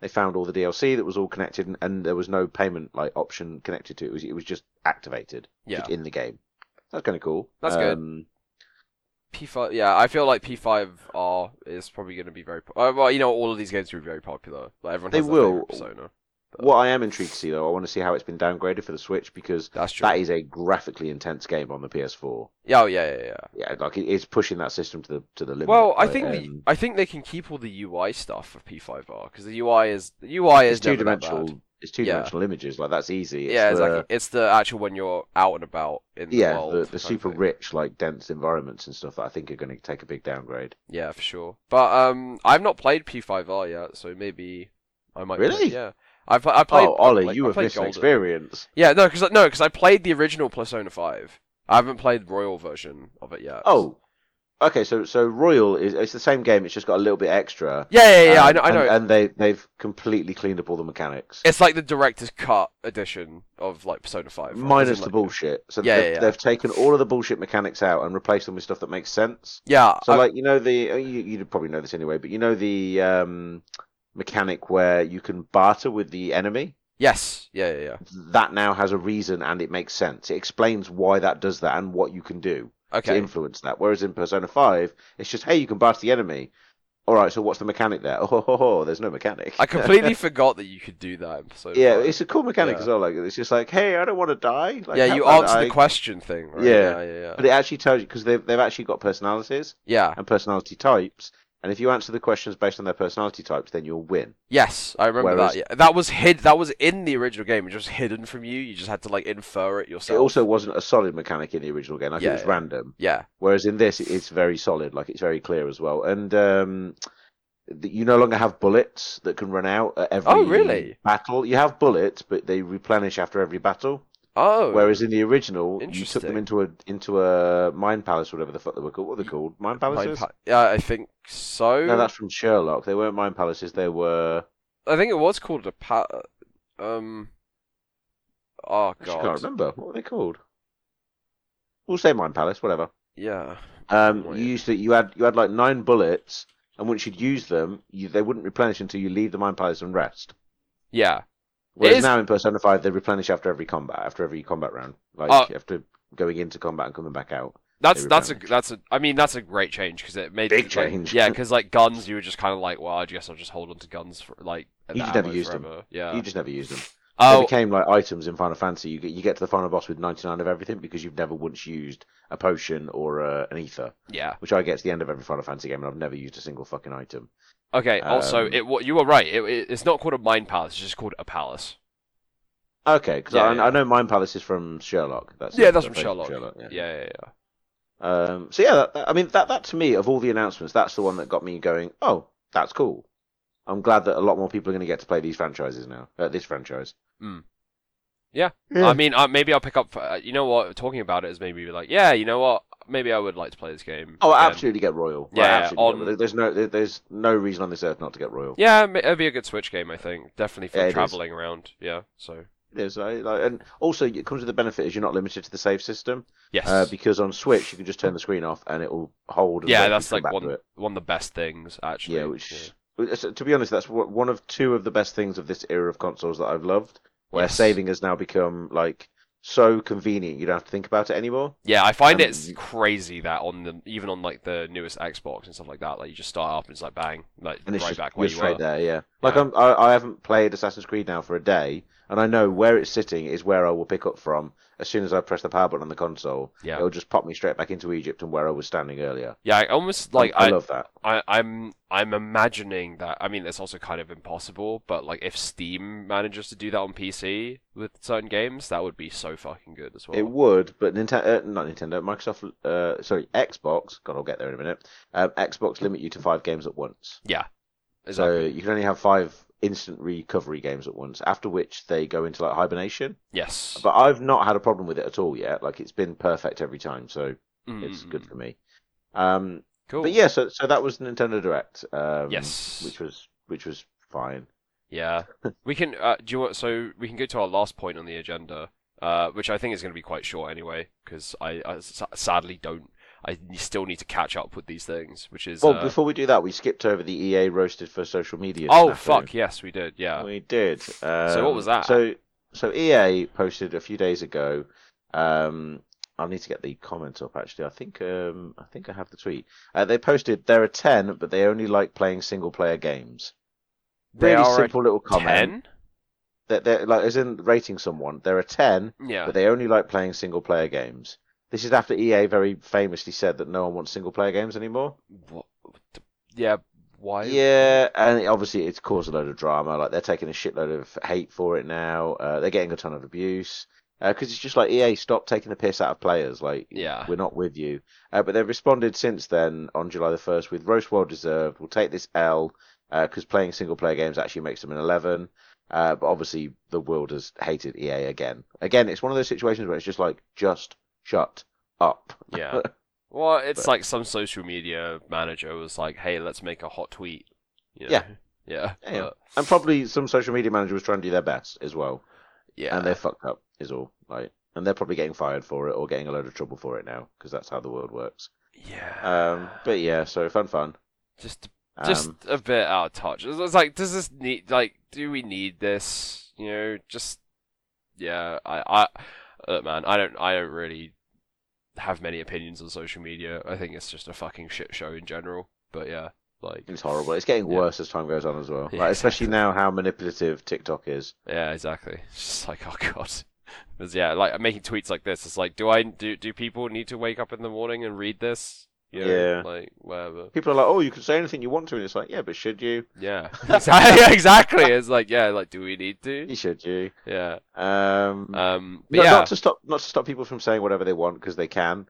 They found all the DLC that was all connected, and, and there was no payment like option connected to it. It was, it was just activated yeah. just in the game. That's kind of cool. That's good. Um, P5, yeah, I feel like P5R is probably going to be very. Po- uh, well, you know, all of these games will be very popular. Like everyone They will. favorite What I am intrigued to see though, I want to see how it's been downgraded for the Switch because That's true. that is a graphically intense game on the PS4. Yeah, oh, yeah, yeah, yeah. Yeah, like it's pushing that system to the to the limit. Well, I think the, um, I think they can keep all the UI stuff of P5R because the UI is the UI is two never that bad. dimensional. It's two dimensional images. Like that's easy. It's yeah, the, exactly. It's the actual when you're out and about in the Yeah, world. the, the super thing. rich, like dense environments and stuff that I think are going to take a big downgrade. Yeah, for sure. But um, I've not played P5R yet, so maybe I might. play- Really? Yeah. I've I played. oh, Ollie, I played, you I have missed Golden. experience. Yeah, no, because no, because I played the original Persona Five. I haven't played Royal version of it yet. Oh, okay. So so Royal is it's the same game. It's just got a little bit extra. Yeah, yeah, yeah. I Um, know. I know. And, and they they've completely cleaned up all the mechanics. It's like the director's cut edition of like Persona Five, right? In, Minus the bullshit. So Yeah, they've, yeah, yeah. they've taken all of the bullshit mechanics out and replaced them with stuff that makes sense. Yeah. So I- like you know the you you probably know this anyway, but you know the um, mechanic where you can barter with the enemy. yes. Yeah, yeah, yeah. That now has a reason and it makes sense. It explains why that does that and what you can do to influence that. Whereas in Persona Five, it's just hey, you can barter the enemy. All right, so what's the mechanic there? Oh, ho, ho, ho, there's no mechanic. I completely forgot that you could do that Persona. yeah, 5. it's a cool mechanic Yeah. as well. Like it's just like, hey, I don't want to die. Like, yeah, you answer I- the question thing. Right? Yeah. yeah, yeah, yeah. But it actually tells you because they've they've actually got personalities Yeah. and personality types, and if you answer the questions based on their personality types, then you'll win. Yes, I remember Whereas- that. Yeah, that was hid. That was in the original game. It was just hidden from you. You just had to like infer it yourself. It also wasn't a solid mechanic in the original game; like Yeah, it was yeah. random. Yeah. Whereas in this, it's very solid. Like it's very clear as well. And um, you no longer have bullets that can run out at every Oh, really? battle. You have bullets, but they replenish after every battle. Oh. Whereas in the original, you took them into a into a mine palace, whatever the fuck they were called. What are they called? Mine Mind palaces? pa- yeah, I think so. No, that's from Sherlock. They weren't mine palaces. They were. I think it was called a pa. Um. Oh god. I can't remember. What were they called? We'll say mine palace, whatever. Yeah. Um, Oh, you yeah. used to you had you had like nine bullets, and once you'd use them, you, they wouldn't replenish until you leave the mine palace and rest. Yeah. Whereas is- now in Persona Five, they replenish after every combat, after every combat round, like Oh. after going into combat and coming back out. That's that's a that's a. I mean that's a great change because it made Big like, change. yeah, because like guns, you were just kind of like, well, I guess I'll just hold on to guns for like. You just never used them. Yeah. You just never used them. Oh. They became like items in Final Fantasy. You get you get to the final boss with ninety nine of everything because you've never once used a potion or uh, an ether, yeah. which I get to the end of every Final Fantasy game and I've never used a single fucking item. Okay. also, Um, it what you were right. It, it, it's not called a mine palace. It's just called a palace. Okay, because Yeah, I, yeah. I know Mine Palace is from Sherlock. That's Yeah, that's the from Sherlock. yeah. Yeah, yeah, yeah. Um, so yeah, that, that- I mean that that to me of all the announcements, that's the one that got me going. Oh, that's cool. I'm glad that a lot more people are going to get to play these franchises now. Uh, this franchise. Mm. Yeah. I mean, uh, maybe I'll pick up. Uh, you know what? Talking about it is maybe like, yeah, you know what? Maybe I would like to play this game. Oh, again. absolutely get Royal. Yeah, on- get There's no there's no reason on this earth not to get Royal. Yeah, it'd be a good Switch game. I think definitely for Yeah, it is. traveling around. Yeah. So It is, right? Like, and also it comes with the benefit is you're not limited to the save system yes. uh, because on Switch you can just turn the screen off and it will hold. and yeah, wait for you that's like one one of the best things actually. Yeah, which so, to be honest, that's one one of two of the best things of this era of consoles that I've loved. Where Yes. saving has now become like so convenient, you don't have to think about it anymore. Yeah, I find Um, it's crazy that on the even on like the newest Xbox and stuff like that, like you just start up and it's like bang, like And right just back where you straight were. there, yeah. Like Yeah. I'm, I, I haven't played Assassin's Creed now for a day, and I know where it's sitting is where I will pick up from as soon as I press the power button on the console. Yeah. It'll just pop me straight back into Egypt and where I was standing earlier. Yeah, I almost like I, I, love that. I, I'm I'm imagining that. I mean, it's also kind of impossible, but like if Steam manages to do that on PC with certain games, that would be so fucking good as well. It would, but Nintendo, uh, not Nintendo, Microsoft, uh, sorry, Xbox. God, I'll get there in a minute. Um, Xbox limit you to five games at once, yeah, so you can only have five instant recovery games at once. After which they go into like hibernation. yes, But I've not had a problem with it at all yet. Like it's been perfect every time, so it's Mm, good for me. Um, Cool. But yeah, so so that was Nintendo Direct. Um, Yes. which was which was fine. Yeah, we can. Uh, do you want? So we can go to our last point on the agenda, uh, which I think is going to be quite short anyway, because I, I s- sadly don't. I still need to catch up with these things, which is. Well, uh, before we do that, we skipped over the EA roasted for social media. oh snafu. fuck yes, we did. Yeah. We did. Um, what was that? So so EA posted a few days ago. Um, I'll need to get the comment up. Actually, I think um, I think I have the tweet. Uh, they posted there are ten, but they only like playing single player games. They Really simple little comment. Ten. That they're like as in rating someone. There are ten, Yeah. but they only like playing single player games. This is after EA very famously said that no one wants single player games anymore. What, yeah. why? Yeah, and obviously it's caused a load of drama. Like they're taking a shitload of hate for it now. Uh, they're getting a ton of abuse because it's just like EA, stop taking the piss out of players. Like Yeah. we're not with you. Uh, but they've responded since then on July the first with roast well deserved. We'll take this L because playing single player games actually makes them an eleven. Uh, but obviously the world has hated EA again. Again, it's one of those situations where it's just like just shut up. Yeah. Well, it's But- like some social media manager was like, "Hey, let's make a hot tweet." You know? Yeah. Yeah. Yeah, but- And probably some social media manager was trying to do their best as well. yeah. and they're fucked up is all like and they're probably getting fired for it or getting a load of trouble for it now because that's how the world works yeah. um but yeah so fun fun just um, just a bit out of touch. It's like, does this need like, do we need this? You know, just yeah. I I look, man. I don't I don't really have many opinions on social media. I think it's just a fucking shit show in general. But yeah, like it's horrible it's getting Yeah. worse as time goes on as well Yeah, like especially exactly. now how manipulative tiktok is Yeah, exactly. It's just like, oh god. Because yeah, like making tweets like this, it's like, do I do do people need to wake up in the morning and read this? You know, Yeah. Like whatever. people are like oh you can say anything you want to and it's like yeah but should you Yeah. exactly. exactly. It's like, yeah, like, do we need to? you should you Yeah. um Um. But no, yeah. not to stop not to stop people from saying whatever they want because they can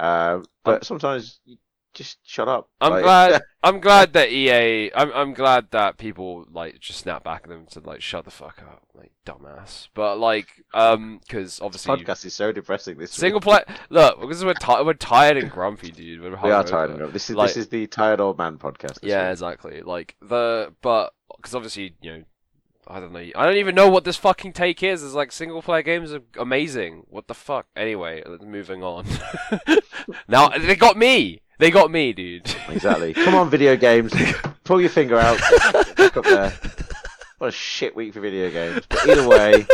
um but sometimes you just shut up I'm Like- glad. I'm glad that EA. I'm. I'm glad that people like just snap back at them to like shut the fuck up, like dumbass. But like, um, because this obviously podcast is so depressing this week. single player. Look, because we're ti- we're tired and grumpy, dude. We're we are tired it. This is Like- this is the tired old man podcast. this Yeah, week. exactly. Like the but because obviously you know. I don't know. I don't even know what this fucking take is. It's like single player games are amazing. What the fuck? Anyway, moving on. now they got me. They got me, dude. Exactly. Come on, video games. Pull your finger out. Back up there. What a shit week for video games. But either way,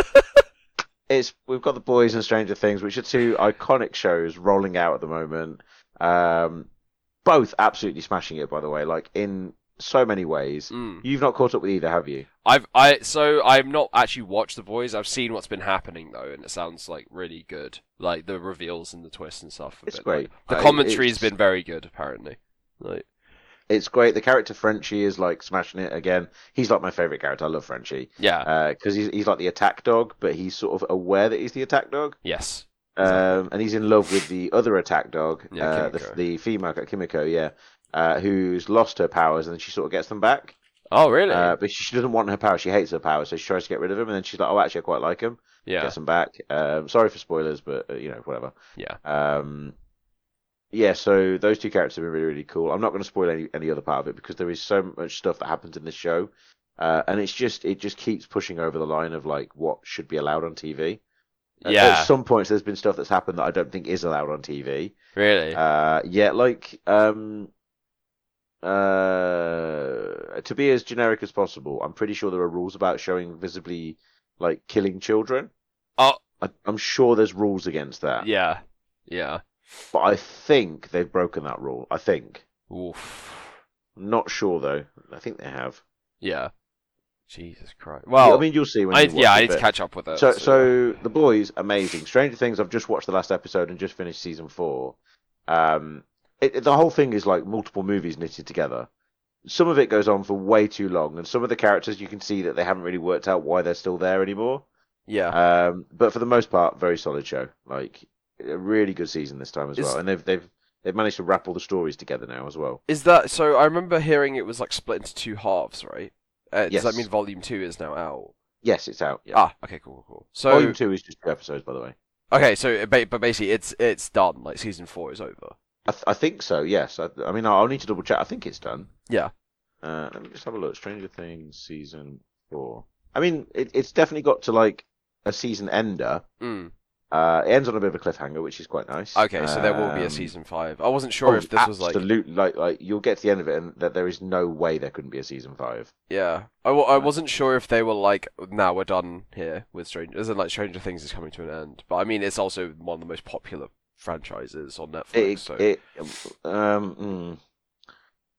it's we've got the boys and Stranger Things, which are two iconic shows rolling out at the moment. Um, both absolutely smashing it, by the way. Like in so many ways. Mm. You've not caught up with either, have you? I've I so I've not actually watched the boys. I've seen what's been happening though, and it sounds like really good. Like the reveals and the twists and stuff. It's been, great. like- the Uh, commentary's it's- been very good, apparently. Like It's great. The character Frenchie is like smashing it again. He's like my favorite character. I love Frenchie yeah, because he's he's like the attack dog, but he's sort of aware that he's the attack dog. yes, Um, and he's in love with the other attack dog, Yeah, uh, the, the female Kimiko, yeah, uh, who's lost her powers and then she sort of gets them back. Oh really? Uh, but she, she doesn't want her powers; she hates her powers, so she tries to get rid of them. And then she's like, "Oh, actually, I quite like him." yeah, Gets them back. Um, sorry for spoilers, but uh, you know, whatever. yeah, Um, yeah, so those two characters have been really, really cool. I'm not going to spoil any any other part of it because there is so much stuff that happens in this show, uh, and it's just it just keeps pushing over the line of like what should be allowed on TV. Yeah. At some points, there's been stuff that's happened that I don't think is allowed on TV. really. Uh, yeah, like um, uh, to be as generic as possible. I'm pretty sure there are rules about showing visibly like killing children. oh I, I'm sure there's rules against that. yeah, yeah. But I think they've broken that rule. I think. Oof. I'm not sure though. I think they have. Yeah. Jesus Christ. Yeah, Well, I mean, you'll see when I, yeah, I need to catch up with it. So, so the boys, amazing. Stranger Things. I've just watched the last episode and just finished season four. Um, it, the whole thing is like multiple movies knitted together. Some of it goes on for way too long, and some of the characters you can see that they haven't really worked out why they're still there anymore. yeah. Um, but for the most part, very solid show. Like a really good season this time as well, and they've they've they've managed to wrap all the stories together now as well. Is that so? I remember hearing it was like split into two halves, right? Uh, Does that mean Volume Two is now out? Yes, it's out. Yeah. Ah, okay, cool, cool, cool. So, Volume two is just two episodes, by the way. okay, so but basically, it's it's done. Like season four is over. I, th- I think so. Yes. I, I mean, I'll need to double check. I think it's done. Yeah. Uh, let me just have a look. Stranger Things season four. I mean, it, it's definitely got to like a season ender. Mm. Uh, it ends on a bit of a cliffhanger, which is quite nice. Okay, so there will be a Um, season five. I wasn't sure oh, if this was like absolutely like like you'll get to the end of it and that there is no way there couldn't be a season five. yeah. I, I wasn't sure if they were like now we're done here with Stranger. Isn't like Stranger Things is coming to an end. But I mean, it's also one of the most popular franchises on Netflix. It, so it um mm,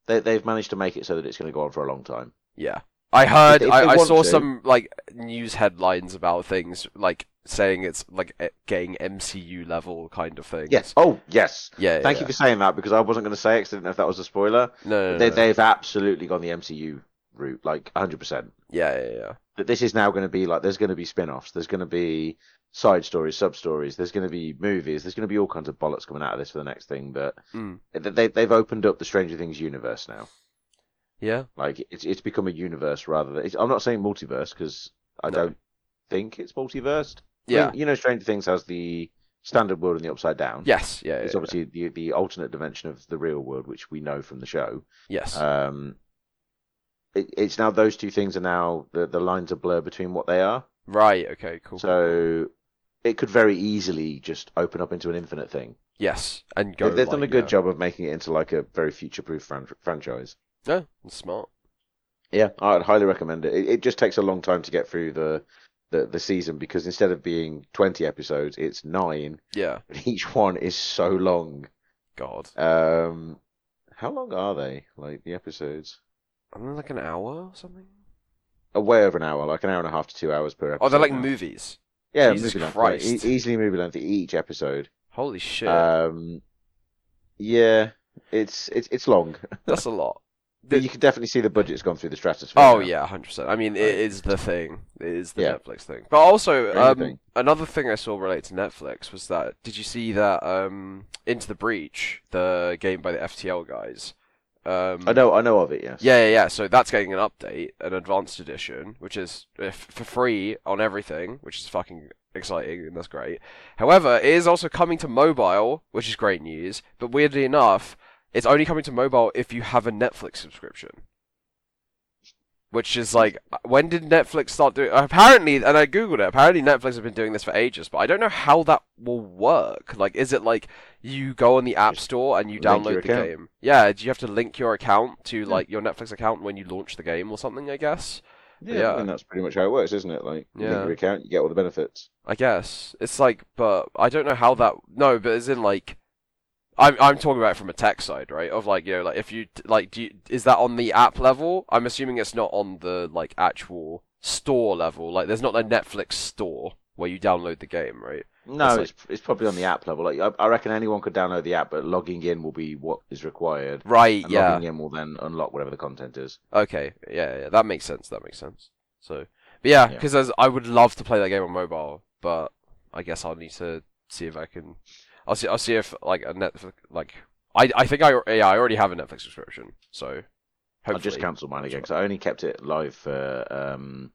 they they've managed to make it so that it's going to go on for a long time. Yeah. I heard, if I, I saw to- some like news headlines about things like saying it's like getting MCU level kind of thing. Yes. Oh, yes. Yeah. Thank yeah. you for saying that because I wasn't going to say it 'cause I didn't know if that was a spoiler. No, no, They, no. they've absolutely gone the MCU route, like 100%. Yeah, yeah, yeah. That this is now going to be like, there's going to be spin offs, there's going to be side stories, sub stories, there's going to be movies, there's going to be all kinds of bollocks coming out of this for the next thing. But Mm. they, they've opened up the Stranger Things universe now. Yeah. Like, it's, it's become a universe rather than. It's, I'm not saying multiverse because I No. don't think it's multiverse. I Yeah. mean, you know, Stranger Things has the standard world and the upside down. Yes. Yeah. It's yeah, obviously the the alternate dimension of the real world, which we know from the show. Yes. Um, it, it's now those two things are now the the lines are blurred between what they are. right. Okay. Cool. So it could very easily just open up into an infinite thing. yes. And go. They- They've done a good job of making it into like a very future proof fran- franchise. Yeah. That's smart. Yeah, I'd highly recommend it. it. It just takes a long time to get through the. The, the season because instead of being 20 episodes it's 9 Yeah. each one is so long God. um how long are they like the episodes I mean, like an hour or something. a way over an hour, like an hour and a half to two hours per episode. Oh, they're like now. movies. Yeah, Jesus movie length. Christ. e- easily movie length each episode. Holy shit. Um, yeah, it's it's it's long, That's a lot. but you can definitely see the budget's gone through the stratosphere. Oh now. yeah, hundred percent. I mean, it is the thing. It is the Yeah. Netflix thing. But also, um, another thing I saw related to Netflix was that did you see that um, Into the Breach, the game by the FTL guys? Um, I know, I know of it. Yes. Yeah, yeah, yeah. So that's getting an update, an advanced edition, which is uh, for free on everything, which is fucking exciting and that's great. However, it is also coming to mobile, which is great news. But weirdly enough, it's only coming to mobile if you have a Netflix subscription. Which is like, when did Netflix start doing? Apparently, and I googled it. Apparently, Netflix have been doing this for ages, but I don't know how that will work. Like, is it like you go on the App Just Store and you download the account. game? Yeah. Do you have to link your account to like your Netflix account when you launch the game or something? I guess. Yeah, Yeah. and that's pretty much how it works, isn't it? Like, you link your account, you get all the benefits. I guess it's like, but I don't know how that. No, but as in like, I'm I'm talking about it from a tech side, right? Of like, you know, like if you like, do you, is that on the app level? I'm assuming it's not on the like actual store level. Like, there's not a Netflix store where you download the game, right? No, It's it's it's probably on the app level. Like, I, I reckon anyone could download the app, but logging in will be what is required. Right. Yeah. logging in will then unlock whatever the content is. Okay. Yeah. Yeah. That makes sense. That makes sense. So, but yeah, Yeah. because I would love to play that game on mobile, but I guess I'll need to see if I can. I'll see. I'll see if like a Netflix like. I I think I yeah I already have a Netflix subscription, so hopefully. I'll just cancelled mine again because I only kept it live for um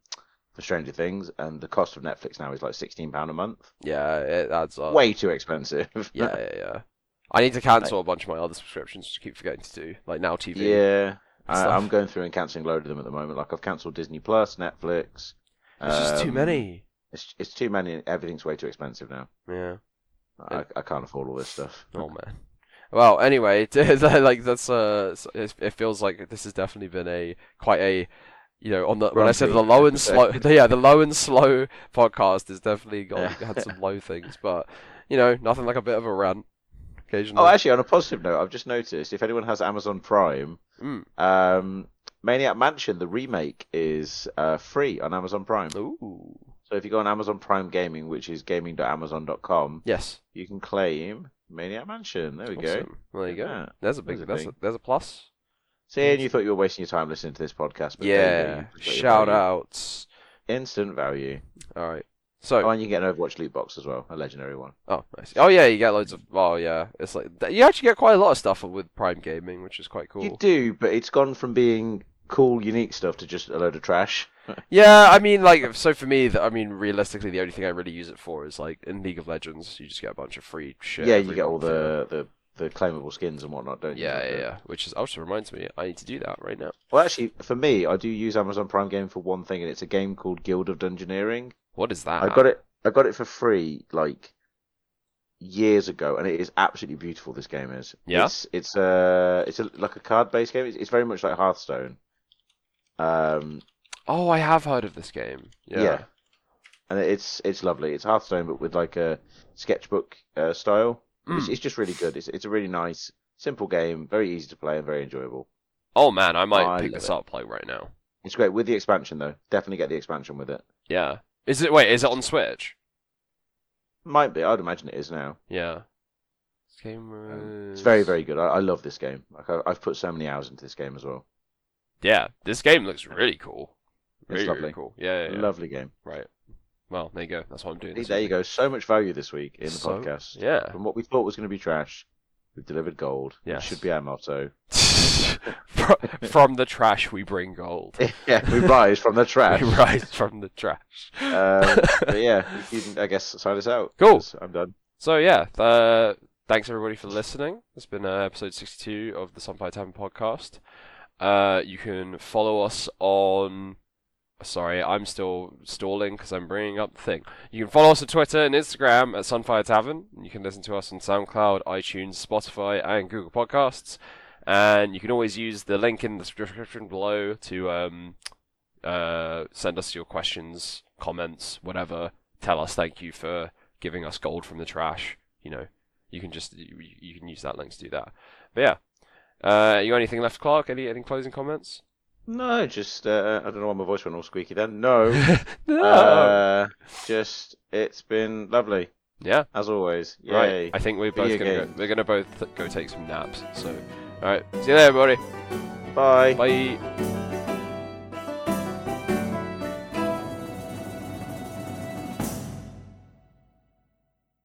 for Stranger Things, and the cost of Netflix now is like sixteen pound a month. Yeah, it adds up. Way too expensive. Yeah, yeah, yeah. I need to cancel a bunch of my other subscriptions, I keep forgetting to do, like Now TV. yeah. I, I'm going through and cancelling a load of them at the moment. Like I've cancelled Disney Plus, Netflix. It's just too um, many. It's it's too many. Everything's way too expensive now. Yeah. I, I can't afford all this stuff. Oh man. Well, anyway, like that's uh, it it feels like this has definitely been a quite a, you know, on the when I said the low and slow, yeah, the low and slow podcast has definitely got Yeah. had some low things, but you know, nothing like a bit of a rant occasionally. Oh, actually, on a positive note, I've just noticed if anyone has Amazon Prime, Mm. um, Maniac Mansion the remake is uh, free on Amazon Prime. Ooh. So if you go on Amazon Prime Gaming, which is gaming.amazon.com, Yes. you can claim Maniac Mansion. There we go. Awesome. Well, there you go. Yeah, There's a big. there's a There's a, thing. there's a plus. And you thought you were wasting your time listening to this podcast, but there you go, Yeah. you've got your Shout outs. Instant value. All right. So. Oh, and you get an Overwatch loot box as well, a legendary one. Oh, nice. Oh yeah, you get loads of. Oh yeah, it's like you actually get quite a lot of stuff with Prime Gaming, which is quite cool. You do, but it's gone from being cool, unique stuff to just a load of trash. Yeah, I mean, like, so for me, I mean, realistically, the only thing I really use it for is like in League of Legends, you just get a bunch of free shit. yeah, you get all month, you know? the, the, the claimable skins and whatnot, don't you? Yeah, yeah, yeah. Which is also reminds me, I need to do that right now. Well, actually, for me, I do use Amazon Prime Game for one thing, and it's a game called Guild of Dungeoneering. What is that? I got it. I got it for free like years ago, and it is absolutely beautiful. This game is. Yeah? It's it's uh it's a, like a card based game. It's, it's very much like Hearthstone. Um. Oh, I have heard of this game. Yeah. Yeah. And it's it's lovely. It's Hearthstone, but with like a sketchbook uh, style. It's, Mm. it's just really good. It's it's a really nice, simple game. Very easy to play and very enjoyable. Oh man, I might I pick this it. up like right now. It's great with the expansion though. Definitely get the expansion with it. Yeah. Is it? Wait, is it on Switch? Might be. I'd imagine it is now. Yeah. This game. Um, It's very, very good. I, I love this game. Like I, I've put so many hours into this game as well. Yeah, this game looks really cool. It's Really, really cool. Yeah, yeah, yeah. Lovely game. Right. Well, there you go. That's what I'm doing. There you go. So much value this week in the So- podcast. Yeah. From what we thought was going to be trash, we've delivered gold. It Yes. should be our motto. Fro- from the trash we bring gold. yeah, we rise from the trash. We rise from the trash. Um, but yeah, you can, I guess, sign us out. Cool. 'cause I'm done. So yeah, uh, thanks everybody for listening. It's been uh, episode 62 of the Sunfire Tavern podcast. Uh, you can follow us on. Sorry, I'm still stalling because I'm bringing up the thing. You can follow us on Twitter and Instagram at Sunfire Tavern. You can listen to us on SoundCloud, iTunes, Spotify, and Google Podcasts. And you can always use the link in the description below to um, uh, send us your questions, comments, whatever. Tell us thank you for giving us gold from the trash. You know, you can just you, you can use that link to do that. But yeah, uh, you got anything left, Clark? Any any closing comments? No, just uh, I don't know why my voice went all squeaky then. No, no. uh, just it's been lovely yeah, as always. Yay. right. I think we're both Video gonna go, games. we're gonna both go take some naps. So, all right, see you there, everybody. Bye. Bye.